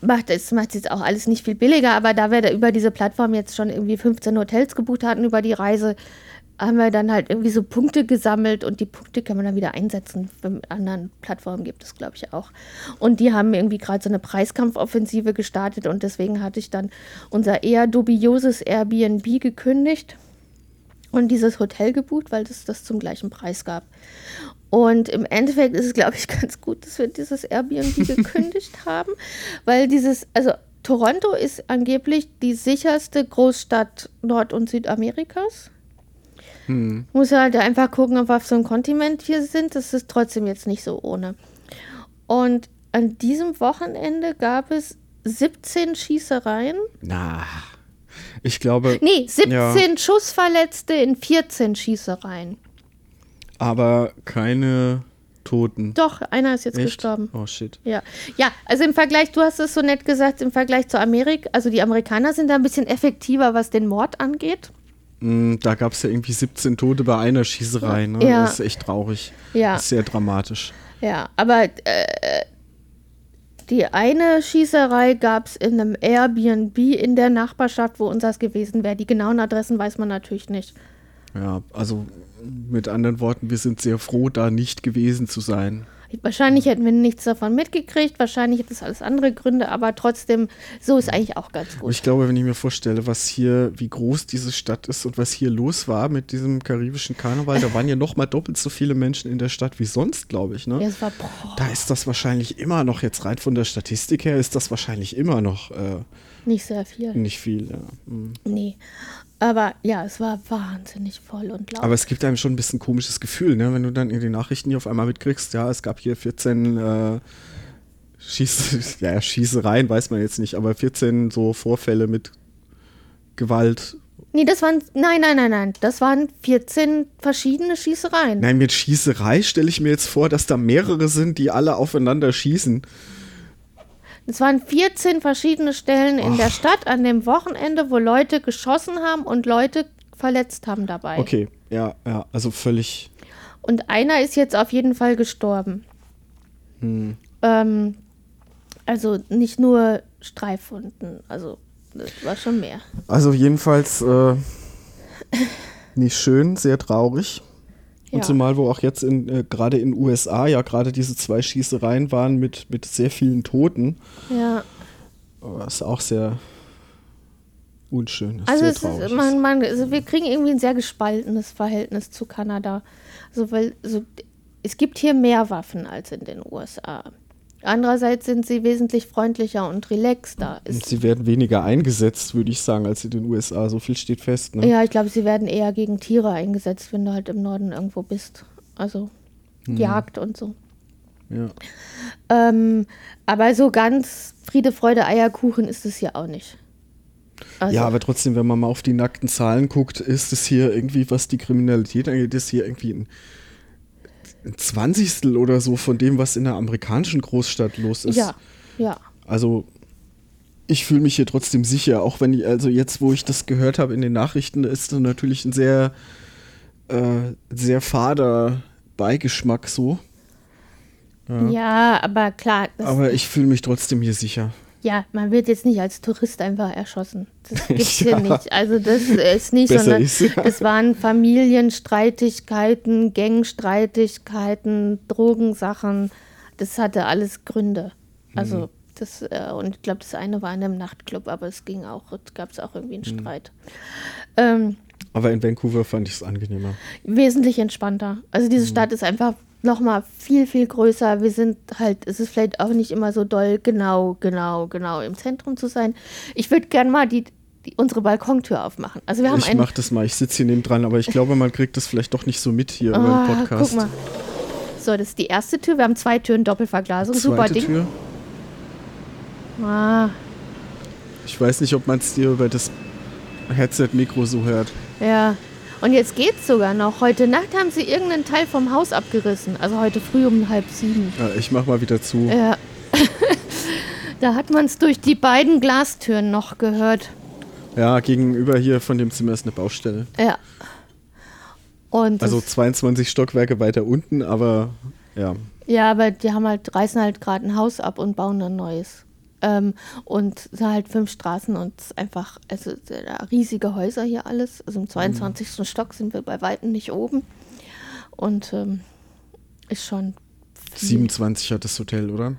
macht es macht jetzt auch alles nicht viel billiger, aber da wir da über diese Plattform jetzt schon irgendwie 15 Hotels gebucht hatten über die Reise, haben wir dann halt irgendwie so Punkte gesammelt und die Punkte kann man dann wieder einsetzen. Mit anderen Plattformen gibt es, glaube ich, auch. Und die haben irgendwie gerade so eine Preiskampfoffensive gestartet und deswegen hatte ich dann unser eher dubioses Airbnb gekündigt und dieses Hotel gebucht, weil es das zum gleichen Preis gab. Und im Endeffekt ist es, glaube ich, ganz gut, dass wir dieses Airbnb gekündigt haben, weil dieses, also Toronto ist angeblich die sicherste Großstadt Nord- und Südamerikas. Hm. Muss halt einfach gucken, ob wir auf so einem Kontinent hier sind. Das ist trotzdem jetzt nicht so ohne. Und an diesem Wochenende gab es 17 Schießereien. Na, ich glaube. Nee, 17 Schussverletzte in 14 Schießereien. Aber keine Toten. Doch, einer ist jetzt Echt? gestorben. Oh shit. Ja. ja, also im Vergleich, du hast es so nett gesagt, im Vergleich zu Amerika, also die Amerikaner sind da ein bisschen effektiver, was den Mord angeht. Mm, Da gab es ja irgendwie 17 Tote bei einer Schießerei. Ne? Ja. Das ist echt traurig. Ja. Das ist sehr dramatisch. Ja, aber äh, die eine Schießerei gab es in einem Airbnb in der Nachbarschaft, wo unseres gewesen wäre. Die genauen Adressen weiß man natürlich nicht. Ja, also mit anderen Worten, wir sind sehr froh, da nicht gewesen zu sein. Wahrscheinlich hätten wir nichts davon mitgekriegt, wahrscheinlich hätte es alles andere Gründe, aber trotzdem, so ist eigentlich auch ganz Und gut. ich glaube, wenn ich mir vorstelle, was hier, wie groß diese Stadt ist und was hier los war mit diesem karibischen Karneval, da waren ja noch mal doppelt so viele Menschen in der Stadt wie sonst, glaube ich. Ne? Ja, es war, Da ist das wahrscheinlich immer noch, jetzt rein von der Statistik her, ist das wahrscheinlich immer noch äh, nicht sehr viel. nicht viel. Ja. Mm. Nee. Aber ja, es war wahnsinnig voll und laut. Aber es gibt einem schon ein bisschen komisches Gefühl, ne? wenn du dann in den Nachrichten hier auf einmal mitkriegst, ja, es gab hier 14 äh, Schieß ja, Schießereien, weiß man jetzt nicht, aber 14 so Vorfälle mit Gewalt. nee, das waren, nein, nein, nein, nein, das waren 14 verschiedene Schießereien. Nein, mit Schießerei stelle ich mir jetzt vor, dass da mehrere sind, die alle aufeinander schießen. Es waren 14 verschiedene Stellen in der Stadt an dem Wochenende, wo Leute geschossen haben und Leute verletzt haben dabei. Okay, ja, ja, also völlig. Und einer ist jetzt auf jeden Fall gestorben. Ähm, also nicht nur Streifwunden, also das war schon mehr. Also jedenfalls äh, nicht schön, sehr traurig. Und Ja. zumal, wo auch jetzt in, äh, gerade in USA ja gerade diese zwei Schießereien waren mit, mit sehr vielen Toten. Ja, Was auch sehr unschön ist. also, sehr traurig ist, man, man, also wir kriegen irgendwie ein sehr gespaltenes Verhältnis zu Kanada. Also weil so, es gibt hier mehr Waffen als in den USA. Andererseits sind sie wesentlich freundlicher und relaxter. Und sie werden weniger eingesetzt, würde ich sagen, als in den USA. So viel steht fest. Ne? ja, ich glaube, sie werden eher gegen Tiere eingesetzt, wenn du halt im Norden irgendwo bist. Also Jagd und so. Ja. Ähm, aber so ganz Friede, Freude, Eierkuchen ist es hier auch nicht. Also, ja, aber trotzdem, wenn man mal auf die nackten Zahlen guckt, ist es hier irgendwie, was die Kriminalität angeht, ist hier irgendwie ein, ein Zwanzigstel oder so von dem, was in der amerikanischen Großstadt los ist. ja, ja. Also ich fühle mich hier trotzdem sicher, auch wenn ich, also jetzt, wo ich das gehört habe in den Nachrichten, ist das natürlich ein sehr, äh, sehr fader Beigeschmack so. Ja, aber klar, Aber ich fühle mich trotzdem hier sicher. Ja, man wird jetzt nicht als Tourist einfach erschossen. Das gibt's Ja. hier nicht. Also das ist nicht, Besser sondern ist, ja. das waren Familienstreitigkeiten, Gangstreitigkeiten, Drogensachen. Das hatte alles Gründe. Mhm. Also das, äh, und ich glaube, das eine war in einem Nachtclub, aber es ging auch, gab es auch irgendwie einen Mhm. Streit. Ähm, Aber in Vancouver fand ich es angenehmer. wesentlich entspannter. Also Mhm. diese Stadt ist einfach noch mal viel, viel größer. Wir sind halt, es ist vielleicht auch nicht immer so doll, genau, genau, genau im Zentrum zu sein. Ich würde gern mal die, die, unsere Balkontür aufmachen. Also wir haben Ich einen. mach das mal, ich sitze hier nebendran, aber ich glaube, man kriegt das vielleicht doch nicht so mit hier über Ah, den Podcast. guck mal. So, das ist die erste Tür. Wir haben zwei Türen, Doppelverglasung. Super Ding. Tür. Ah, Ich weiß nicht, ob man es dir über das Headset-Mikro so hört. ja. Und jetzt geht's sogar noch. Heute Nacht haben sie irgendeinen Teil vom Haus abgerissen. Also heute früh um halb sieben. Ja, ich mach mal wieder zu. Ja. da hat man es durch die beiden Glastüren noch gehört. Ja, gegenüber hier von dem Zimmer ist eine Baustelle. Ja. Und Also das, 22 Stockwerke weiter unten, aber ja. ja, aber die haben halt, reißen halt gerade ein Haus ab und bauen ein neues. Ähm, und es sind halt fünf Straßen und einfach, also riesige Häuser hier alles. Also im 22. Stock sind wir bei Weitem nicht oben. Und ähm, ist schon viel. 27 hat das Hotel, oder?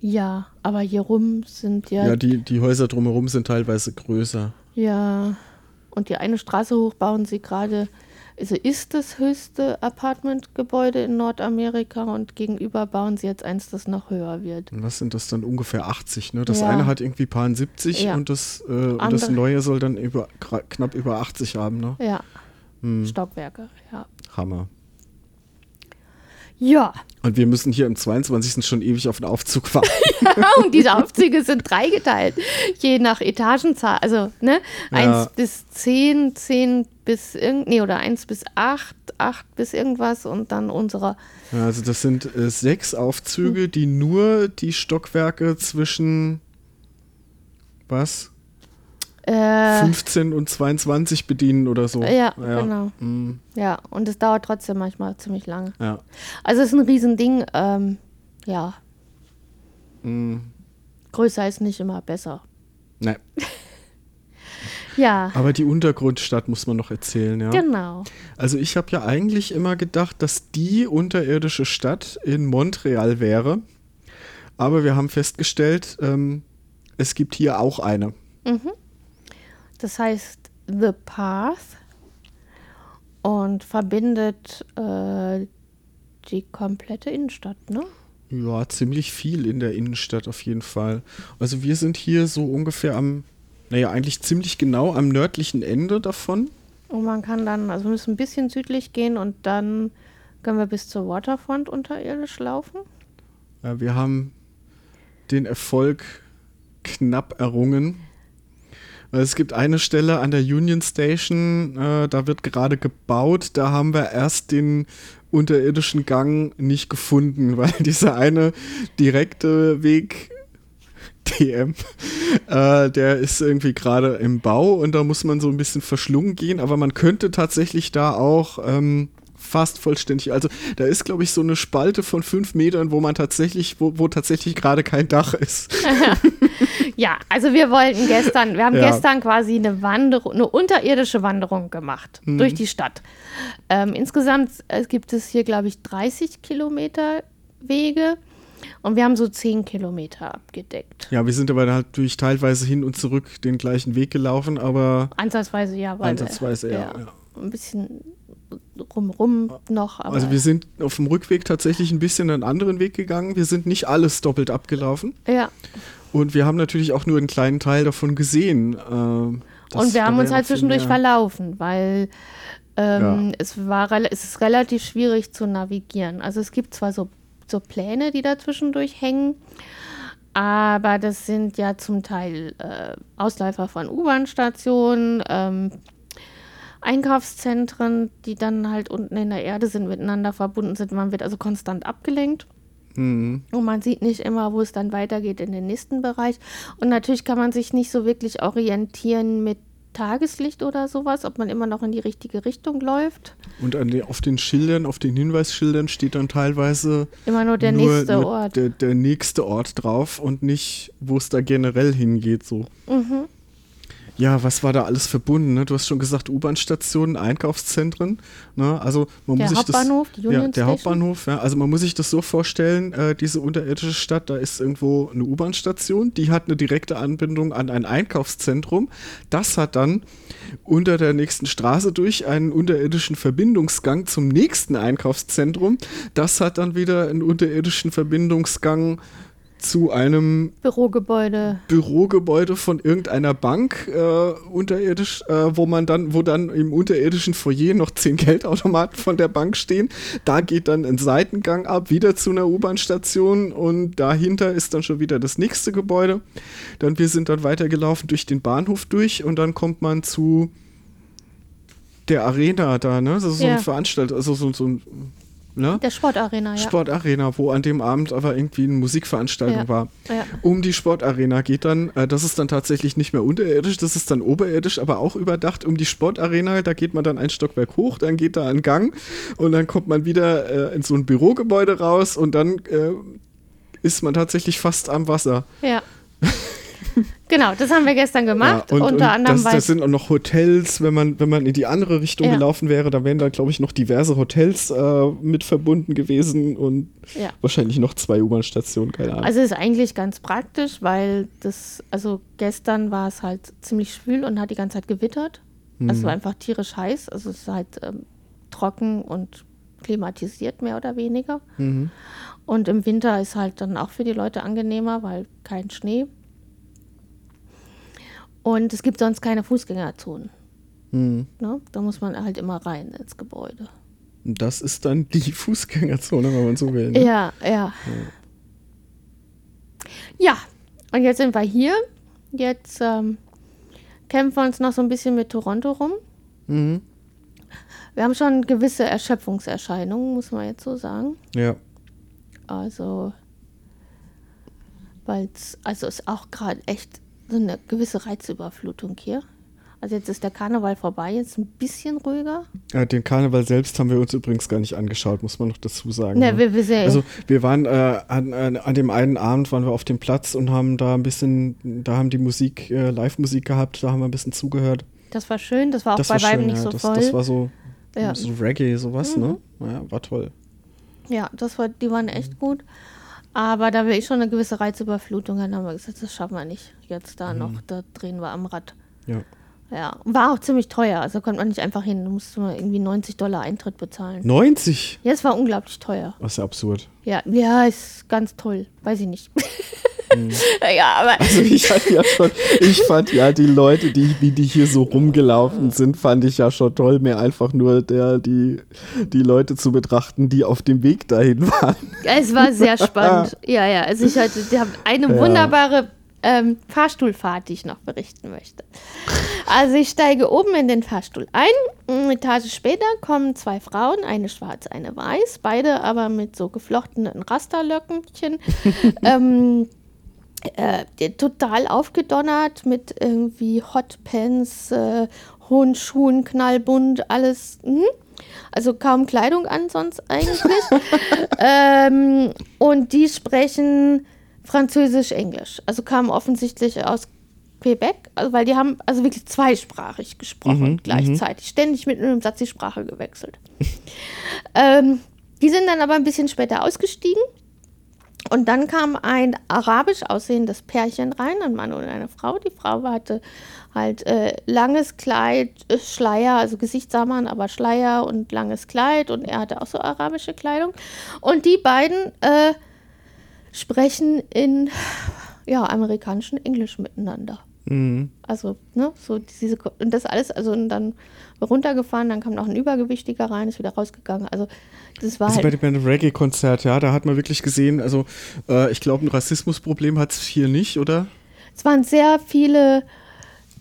Ja, aber hier rum sind ja, Ja, die, die Häuser drumherum sind teilweise größer. ja. Und die eine Straße hoch bauen sie gerade. Also ist das höchste Apartmentgebäude in Nordamerika und gegenüber bauen sie jetzt eins, das noch höher wird. Und was sind das dann ungefähr 80, ne? Das Ja. eine hat irgendwie paar 70 Ja. und das, äh, und das neue soll dann über, knapp über 80 haben, ne? Ja, Hm, Stockwerke, ja. Hammer. Ja, Und wir müssen hier im 22. schon ewig auf den Aufzug warten. und diese Aufzüge sind dreigeteilt, je nach Etagenzahl. Also, ne, Ja. 1 bis 10, 10 bis irgend, nee, oder 1 bis 8, 8 bis irgendwas und dann unsere. Ja, also das sind äh, sechs Aufzüge, die nur die Stockwerke zwischen was? Äh, 15 und 22 bedienen oder so. ja, genau. Mm, Ja, und es dauert trotzdem manchmal ziemlich lange. ja. Also, es ist ein Riesending. Ähm, ja, Mm, größer ist nicht immer besser. ne. Ja, Aber die Untergrundstadt muss man noch erzählen, ja. genau. Also ich habe ja eigentlich immer gedacht, dass die unterirdische Stadt in Montreal wäre. Aber wir haben festgestellt, ähm, es gibt hier auch eine. Das heißt The Path und verbindet äh, die komplette Innenstadt, ne? Ja, ziemlich viel in der Innenstadt auf jeden Fall. Also wir sind hier so ungefähr am, naja, eigentlich ziemlich genau am nördlichen Ende davon. Und man kann dann, also wir müssen ein bisschen südlich gehen und dann können wir bis zur Waterfront unterirdisch laufen. Ja, wir haben den Erfolg knapp errungen. Es gibt eine Stelle an der Union Station, äh, da wird gerade gebaut. Da haben wir erst den unterirdischen Gang nicht gefunden, weil dieser eine direkte Weg, DM, äh, der ist irgendwie gerade im Bau und da muss man so ein bisschen verschlungen gehen. Aber man könnte tatsächlich da auch ähm, fast vollständig, also da ist, glaube ich, so eine Spalte von fünf Metern, wo man tatsächlich, wo, wo tatsächlich gerade kein Dach ist. Ja, also wir wollten gestern, wir haben Ja. gestern quasi eine Wanderung, eine unterirdische Wanderung gemacht Mhm. durch die Stadt. Ähm, insgesamt äh, gibt es hier, glaube ich, 30 Kilometer Wege und wir haben so 10 Kilometer abgedeckt. Ja, wir sind aber natürlich teilweise hin und zurück den gleichen Weg gelaufen, aber Ansatzweise ja, weil Ansatzweise, ja, ja. ein bisschen rumrum noch. Aber also wir sind auf dem Rückweg tatsächlich ein bisschen einen anderen Weg gegangen. Wir sind nicht alles doppelt abgelaufen ja. und wir haben natürlich auch nur einen kleinen Teil davon gesehen. das- Und wir haben uns halt zwischendurch verlaufen, weil ähm, Ja. es, war, es ist relativ schwierig zu navigieren. Also es gibt zwar so, so Pläne, die da zwischendurch hängen, aber das sind ja zum Teil äh, Ausläufer von U-Bahn-Stationen, ähm, Einkaufszentren, die dann halt unten in der Erde sind, miteinander verbunden sind. Man wird also konstant abgelenkt. Mhm. Und man sieht nicht immer, wo es dann weitergeht in den nächsten Bereich. Und natürlich kann man sich nicht so wirklich orientieren mit Tageslicht oder sowas, ob man immer noch in die richtige Richtung läuft. Und an den, auf den Schildern, auf den Hinweisschildern steht dann teilweise Immer nur der nur, nächste nur Ort. Der, der nächste Ort drauf und nicht, wo es da generell hingeht. So. Mhm. Ja, was war da alles verbunden? Ne? Du hast schon gesagt, U-Bahn-Stationen, Einkaufszentren. Ne? Also man Der muss sich Hauptbahnhof, das, die Union ja, der Station. Hauptbahnhof. Ja, also man muss sich das so vorstellen: äh, Diese unterirdische Stadt, da ist irgendwo eine U-Bahn-Station, die hat eine direkte Anbindung an ein Einkaufszentrum. Das hat dann unter der nächsten Straße durch einen unterirdischen Verbindungsgang zum nächsten Einkaufszentrum. Das hat dann wieder einen unterirdischen Verbindungsgang zu einem Bürogebäude. Bürogebäude von irgendeiner Bank äh, unterirdisch, äh, wo man dann, wo dann im unterirdischen Foyer noch zehn Geldautomaten von der Bank stehen. Da geht dann ein Seitengang ab, wieder zu einer U-Bahn-Station und dahinter ist dann schon wieder das nächste Gebäude. Dann wir sind dann weitergelaufen durch den Bahnhof durch und dann kommt man zu der Arena da, ne? Das ist so Ja. ein Veranstalter, also so, so ein ne? Der Sportarena, ja. Sportarena, wo an dem Abend aber irgendwie eine Musikveranstaltung Ja. war. ja. Um die Sportarena geht dann, äh, das ist dann tatsächlich nicht mehr unterirdisch, das ist dann oberirdisch, aber auch überdacht. Um die Sportarena, da geht man dann ein Stockwerk hoch, dann geht da ein Gang und dann kommt man wieder äh, in so ein Bürogebäude raus und dann äh, ist man tatsächlich fast am Wasser. ja. Genau, das haben wir gestern gemacht. Ja, und, Unter und anderem, das, das sind auch noch Hotels, wenn man, wenn man in die andere Richtung Ja. gelaufen wäre, da wären da, glaube ich, noch diverse Hotels äh, mit verbunden gewesen und ja. wahrscheinlich noch zwei U-Bahn-Stationen, keine Ahnung. Also ist eigentlich ganz praktisch, weil das, also gestern war es halt ziemlich schwül und hat die ganze Zeit gewittert. Also es war einfach tierisch heiß. Also es ist halt ähm, trocken und klimatisiert mehr oder weniger. Mhm. Und im Winter ist halt dann auch für die Leute angenehmer, weil kein Schnee. Und es gibt sonst keine Fußgängerzonen. Mhm. Ne? Da muss man halt immer rein ins Gebäude. Das ist dann die Fußgängerzone, wenn man so will. Ne? Ja, ja. Ja, und jetzt sind wir hier. Jetzt ähm, kämpfen wir uns noch so ein bisschen mit Toronto rum. Mhm. Wir haben schon gewisse Erschöpfungserscheinungen, muss man jetzt so sagen. Ja. Also, weil es also ist auch gerade echt so eine gewisse Reizüberflutung hier. Also jetzt ist der Karneval vorbei, jetzt ein bisschen ruhiger. Ja, Den Karneval selbst haben wir uns übrigens gar nicht angeschaut, muss man noch dazu sagen. Ne, ne? wir, wir sehen. Also wir waren äh, an, an, dem einen Abend waren wir auf dem Platz und haben da ein bisschen, da haben die Musik, äh, Live-Musik gehabt, da haben wir ein bisschen zugehört. das war schön, das war auch das bei schön, nicht ja. so das, voll. das war so, ja. so Reggae, sowas, ne? Ja, war toll. ja, das war, die waren echt gut. Aber da wir eh schon eine gewisse Reizüberflutung hatten, haben wir gesagt, das schaffen wir nicht. Jetzt da noch, da drehen wir am Rad. Ja. Ja, war auch ziemlich teuer, also konnte man nicht einfach hin. Da musste man irgendwie 90 Dollar Eintritt bezahlen. 90? Ja, es war unglaublich teuer. Ist ja absurd. Ja, ja, ist ganz toll. Weiß ich nicht. ja, aber Also ich fand ja schon, ich fand ja die Leute, die, die, die hier so rumgelaufen sind, fand ich ja schon toll, mir einfach nur der, die, die Leute zu betrachten, die auf dem Weg dahin waren. es war sehr spannend. Ja, ja, also ich hatte die haben eine Ja. wunderbare ähm, Fahrstuhlfahrt, die ich noch berichten möchte. Also ich steige oben in den Fahrstuhl ein. Eine Etage später kommen zwei Frauen, eine schwarz, eine weiß, beide aber mit so geflochtenen Rasterlöckchen. ähm, äh, total aufgedonnert mit irgendwie Hotpants, äh, hohen Schuhen, knallbunt, alles. mhm. Also kaum Kleidung an sonst eigentlich. ähm, und die sprechen Französisch, Englisch. Also kamen offensichtlich aus Quebec, also weil die haben also wirklich zweisprachig gesprochen gleichzeitig. Ständig mit einem Satz die Sprache gewechselt. ähm, die sind dann aber ein bisschen später ausgestiegen. Und dann kam ein arabisch aussehendes Pärchen rein, ein Mann und eine Frau. Die Frau hatte halt äh, langes Kleid, äh, Schleier, also Gesicht sah man, aber Schleier und langes Kleid und er hatte auch so arabische Kleidung. Und die beiden äh, sprechen in ja, amerikanischen Englisch miteinander. Mhm. Also, ne, so diese, und das alles, also und dann runtergefahren, dann kam noch ein Übergewichtiger rein, ist wieder rausgegangen. Also, das war Also bei halt, dem, bei dem Reggae-Konzert, ja, da hat man wirklich gesehen, also äh, ich glaube, ein Rassismusproblem hat es hier nicht, oder? es waren sehr viele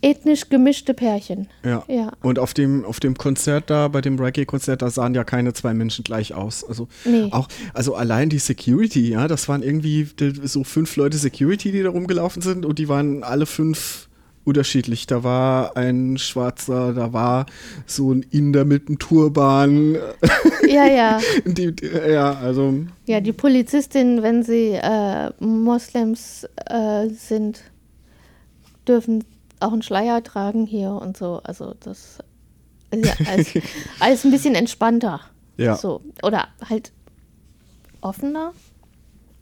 ethnisch gemischte Pärchen. Ja. Ja. Und auf dem, auf dem Konzert da, bei dem Reggae-Konzert, da sahen ja keine zwei Menschen gleich aus. Also Nee. auch, also allein die Security, ja, das waren irgendwie so fünf Leute Security, die da rumgelaufen sind und die waren alle fünf unterschiedlich. Da war ein Schwarzer, da war so ein Inder mit einem Turban. Ja, ja. Die, die, ja, also Ja, die Polizistin, wenn sie äh, Moslems äh, sind, dürfen auch einen Schleier tragen hier und so. Also das ist ja alles, alles ein bisschen entspannter. Ja. So. Oder halt offener.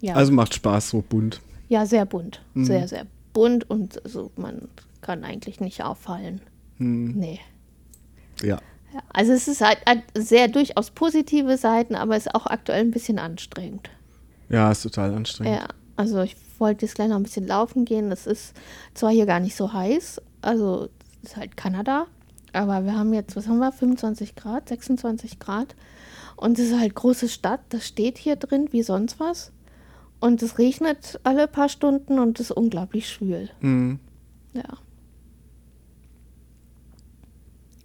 Ja, also macht Spaß, so bunt. ja sehr bunt. Mhm. Sehr, sehr bunt und so, man kann eigentlich nicht auffallen. Hm, Nee. ja. Ja, also es ist halt hat sehr durchaus positive Seiten, aber es ist auch aktuell ein bisschen anstrengend. Ja, ist total anstrengend. Ja, also ich wollte jetzt gleich noch ein bisschen laufen gehen. Das ist zwar hier gar nicht so heiß, also es ist halt Kanada, aber wir haben jetzt, was haben wir, 25 Grad, 26 Grad. Und es ist halt große Stadt, das steht hier drin wie sonst was. Und es regnet alle paar Stunden und es ist unglaublich schwül. Hm. Ja.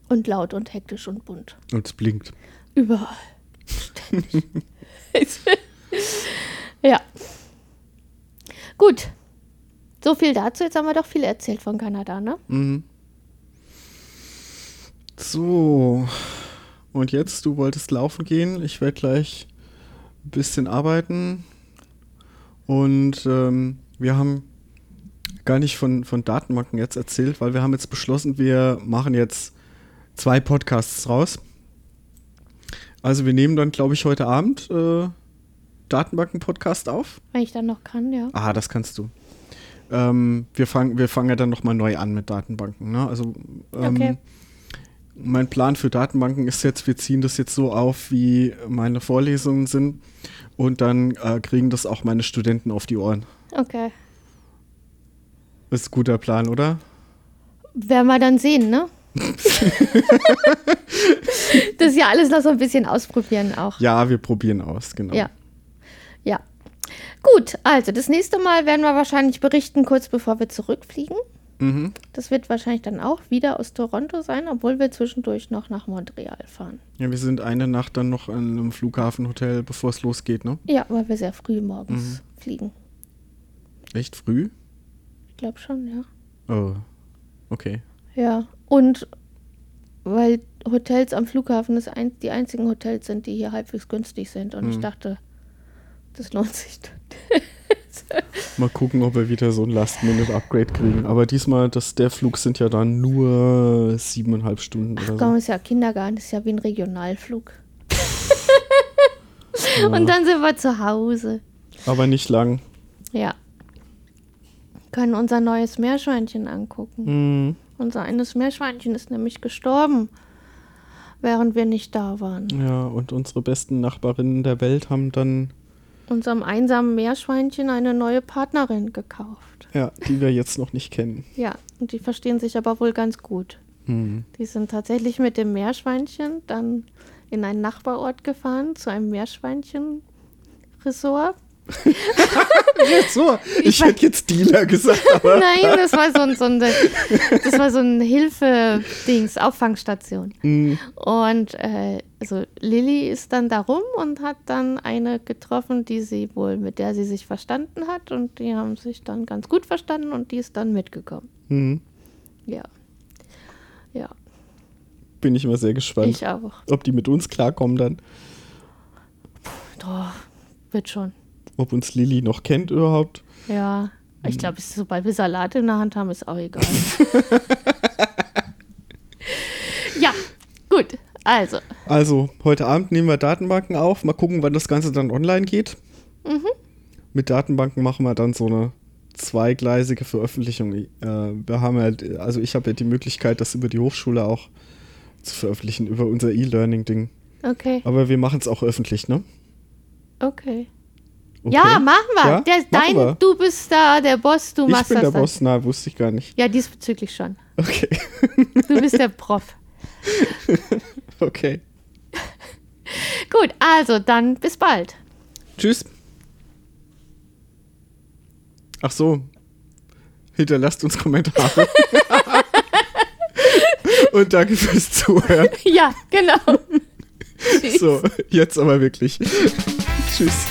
Und laut und hektisch und bunt. Und es blinkt. Überall. Ständig. ja. Gut. So viel dazu. Jetzt haben wir doch viel erzählt von Kanada, ne? Mhm. So. Und jetzt, du wolltest laufen gehen. Ich werde gleich ein bisschen arbeiten. Und ähm, wir haben gar nicht von, von Datenbanken jetzt erzählt, weil wir haben jetzt beschlossen, wir machen jetzt zwei Podcasts raus. Also wir nehmen dann, glaube ich, heute Abend äh, Datenbanken-Podcast auf. Wenn ich dann noch kann, ja. Ah, das kannst du. Ähm, wir fangen wir fangen ja dann nochmal neu an mit Datenbanken. Ne? Also ähm, Okay. mein Plan für Datenbanken ist jetzt, wir ziehen das jetzt so auf, wie meine Vorlesungen sind und dann äh, kriegen das auch meine Studenten auf die Ohren. Okay. Ist ein guter Plan, oder? Werden wir dann sehen, ne? das ist ja alles noch so ein bisschen ausprobieren auch. Ja, wir probieren aus, genau. Ja. Gut, also das nächste Mal werden wir wahrscheinlich berichten, kurz bevor wir zurückfliegen. Mhm. Das wird wahrscheinlich dann auch wieder aus Toronto sein, obwohl wir zwischendurch noch nach Montreal fahren. Ja, wir sind eine Nacht dann noch an einem Flughafenhotel, bevor es losgeht, ne? Ja, weil wir sehr früh morgens fliegen. Echt früh? Ich glaube schon, ja. Oh, okay. Ja, und weil Hotels am Flughafen das ein, die einzigen Hotels sind, die hier halbwegs günstig sind. Und ich Mhm. dachte, das lohnt sich. Mal gucken, ob wir wieder so ein Last-Minute-Upgrade kriegen. Aber diesmal, das, der Flug sind ja dann nur siebeneinhalb Stunden Ach oder komm, so. ist ja Kindergarten, ist ja wie ein Regionalflug. Ja. Und dann sind wir zu Hause. Aber nicht lang. Ja. Können unser neues Meerschweinchen angucken. Hm, Unser eines Meerschweinchen ist nämlich gestorben, während wir nicht da waren. ja, und unsere besten Nachbarinnen der Welt haben dann, Unserem einsamen Meerschweinchen eine neue Partnerin gekauft. ja, die wir jetzt noch nicht kennen. Ja, und die verstehen sich aber wohl ganz gut. Hm. Die sind tatsächlich mit dem Meerschweinchen dann in einen Nachbarort gefahren, zu einem Meerschweinchen-Ressort. So, ich weiß- hätte jetzt Dealer gesagt. Nein, das war so ein, so ein, das war so ein Hilfe-Dings, Auffangstation. Hm, Und äh, also Lilly ist dann da rum und hat dann eine getroffen, die sie wohl, mit der sie sich verstanden hat. Und die haben sich dann ganz gut verstanden und die ist dann mitgekommen. hm. Ja. Ja, Bin ich mal sehr gespannt, ich auch. ob die mit uns klarkommen dann. Doch, wird schon. Ob uns Lilly noch kennt überhaupt. Ja. Ich glaube, sobald wir Salat in der Hand haben, ist auch egal. ja, gut. Also, Also, heute Abend nehmen wir Datenbanken auf. Mal gucken, wann das Ganze dann online geht. Mhm. Mit Datenbanken machen wir dann so eine zweigleisige Veröffentlichung. Äh, wir haben ja, also ich habe ja die Möglichkeit, das über die Hochschule auch zu veröffentlichen, über unser E-Learning-Ding. okay, Aber wir machen es auch öffentlich, ne? okay. Okay. Ja, machen wir. Ja, der, machen dein, wir. Du bist da der Boss, du Ich machst bin das der dann. Boss, na, wusste ich gar nicht. Ja, diesbezüglich schon. Okay, Du bist der Prof. okay. Gut, also dann bis bald. Tschüss. Ach so. Hinterlasst uns Kommentare. Und danke fürs Zuhören. Ja, genau. So, jetzt aber wirklich. Tschüss.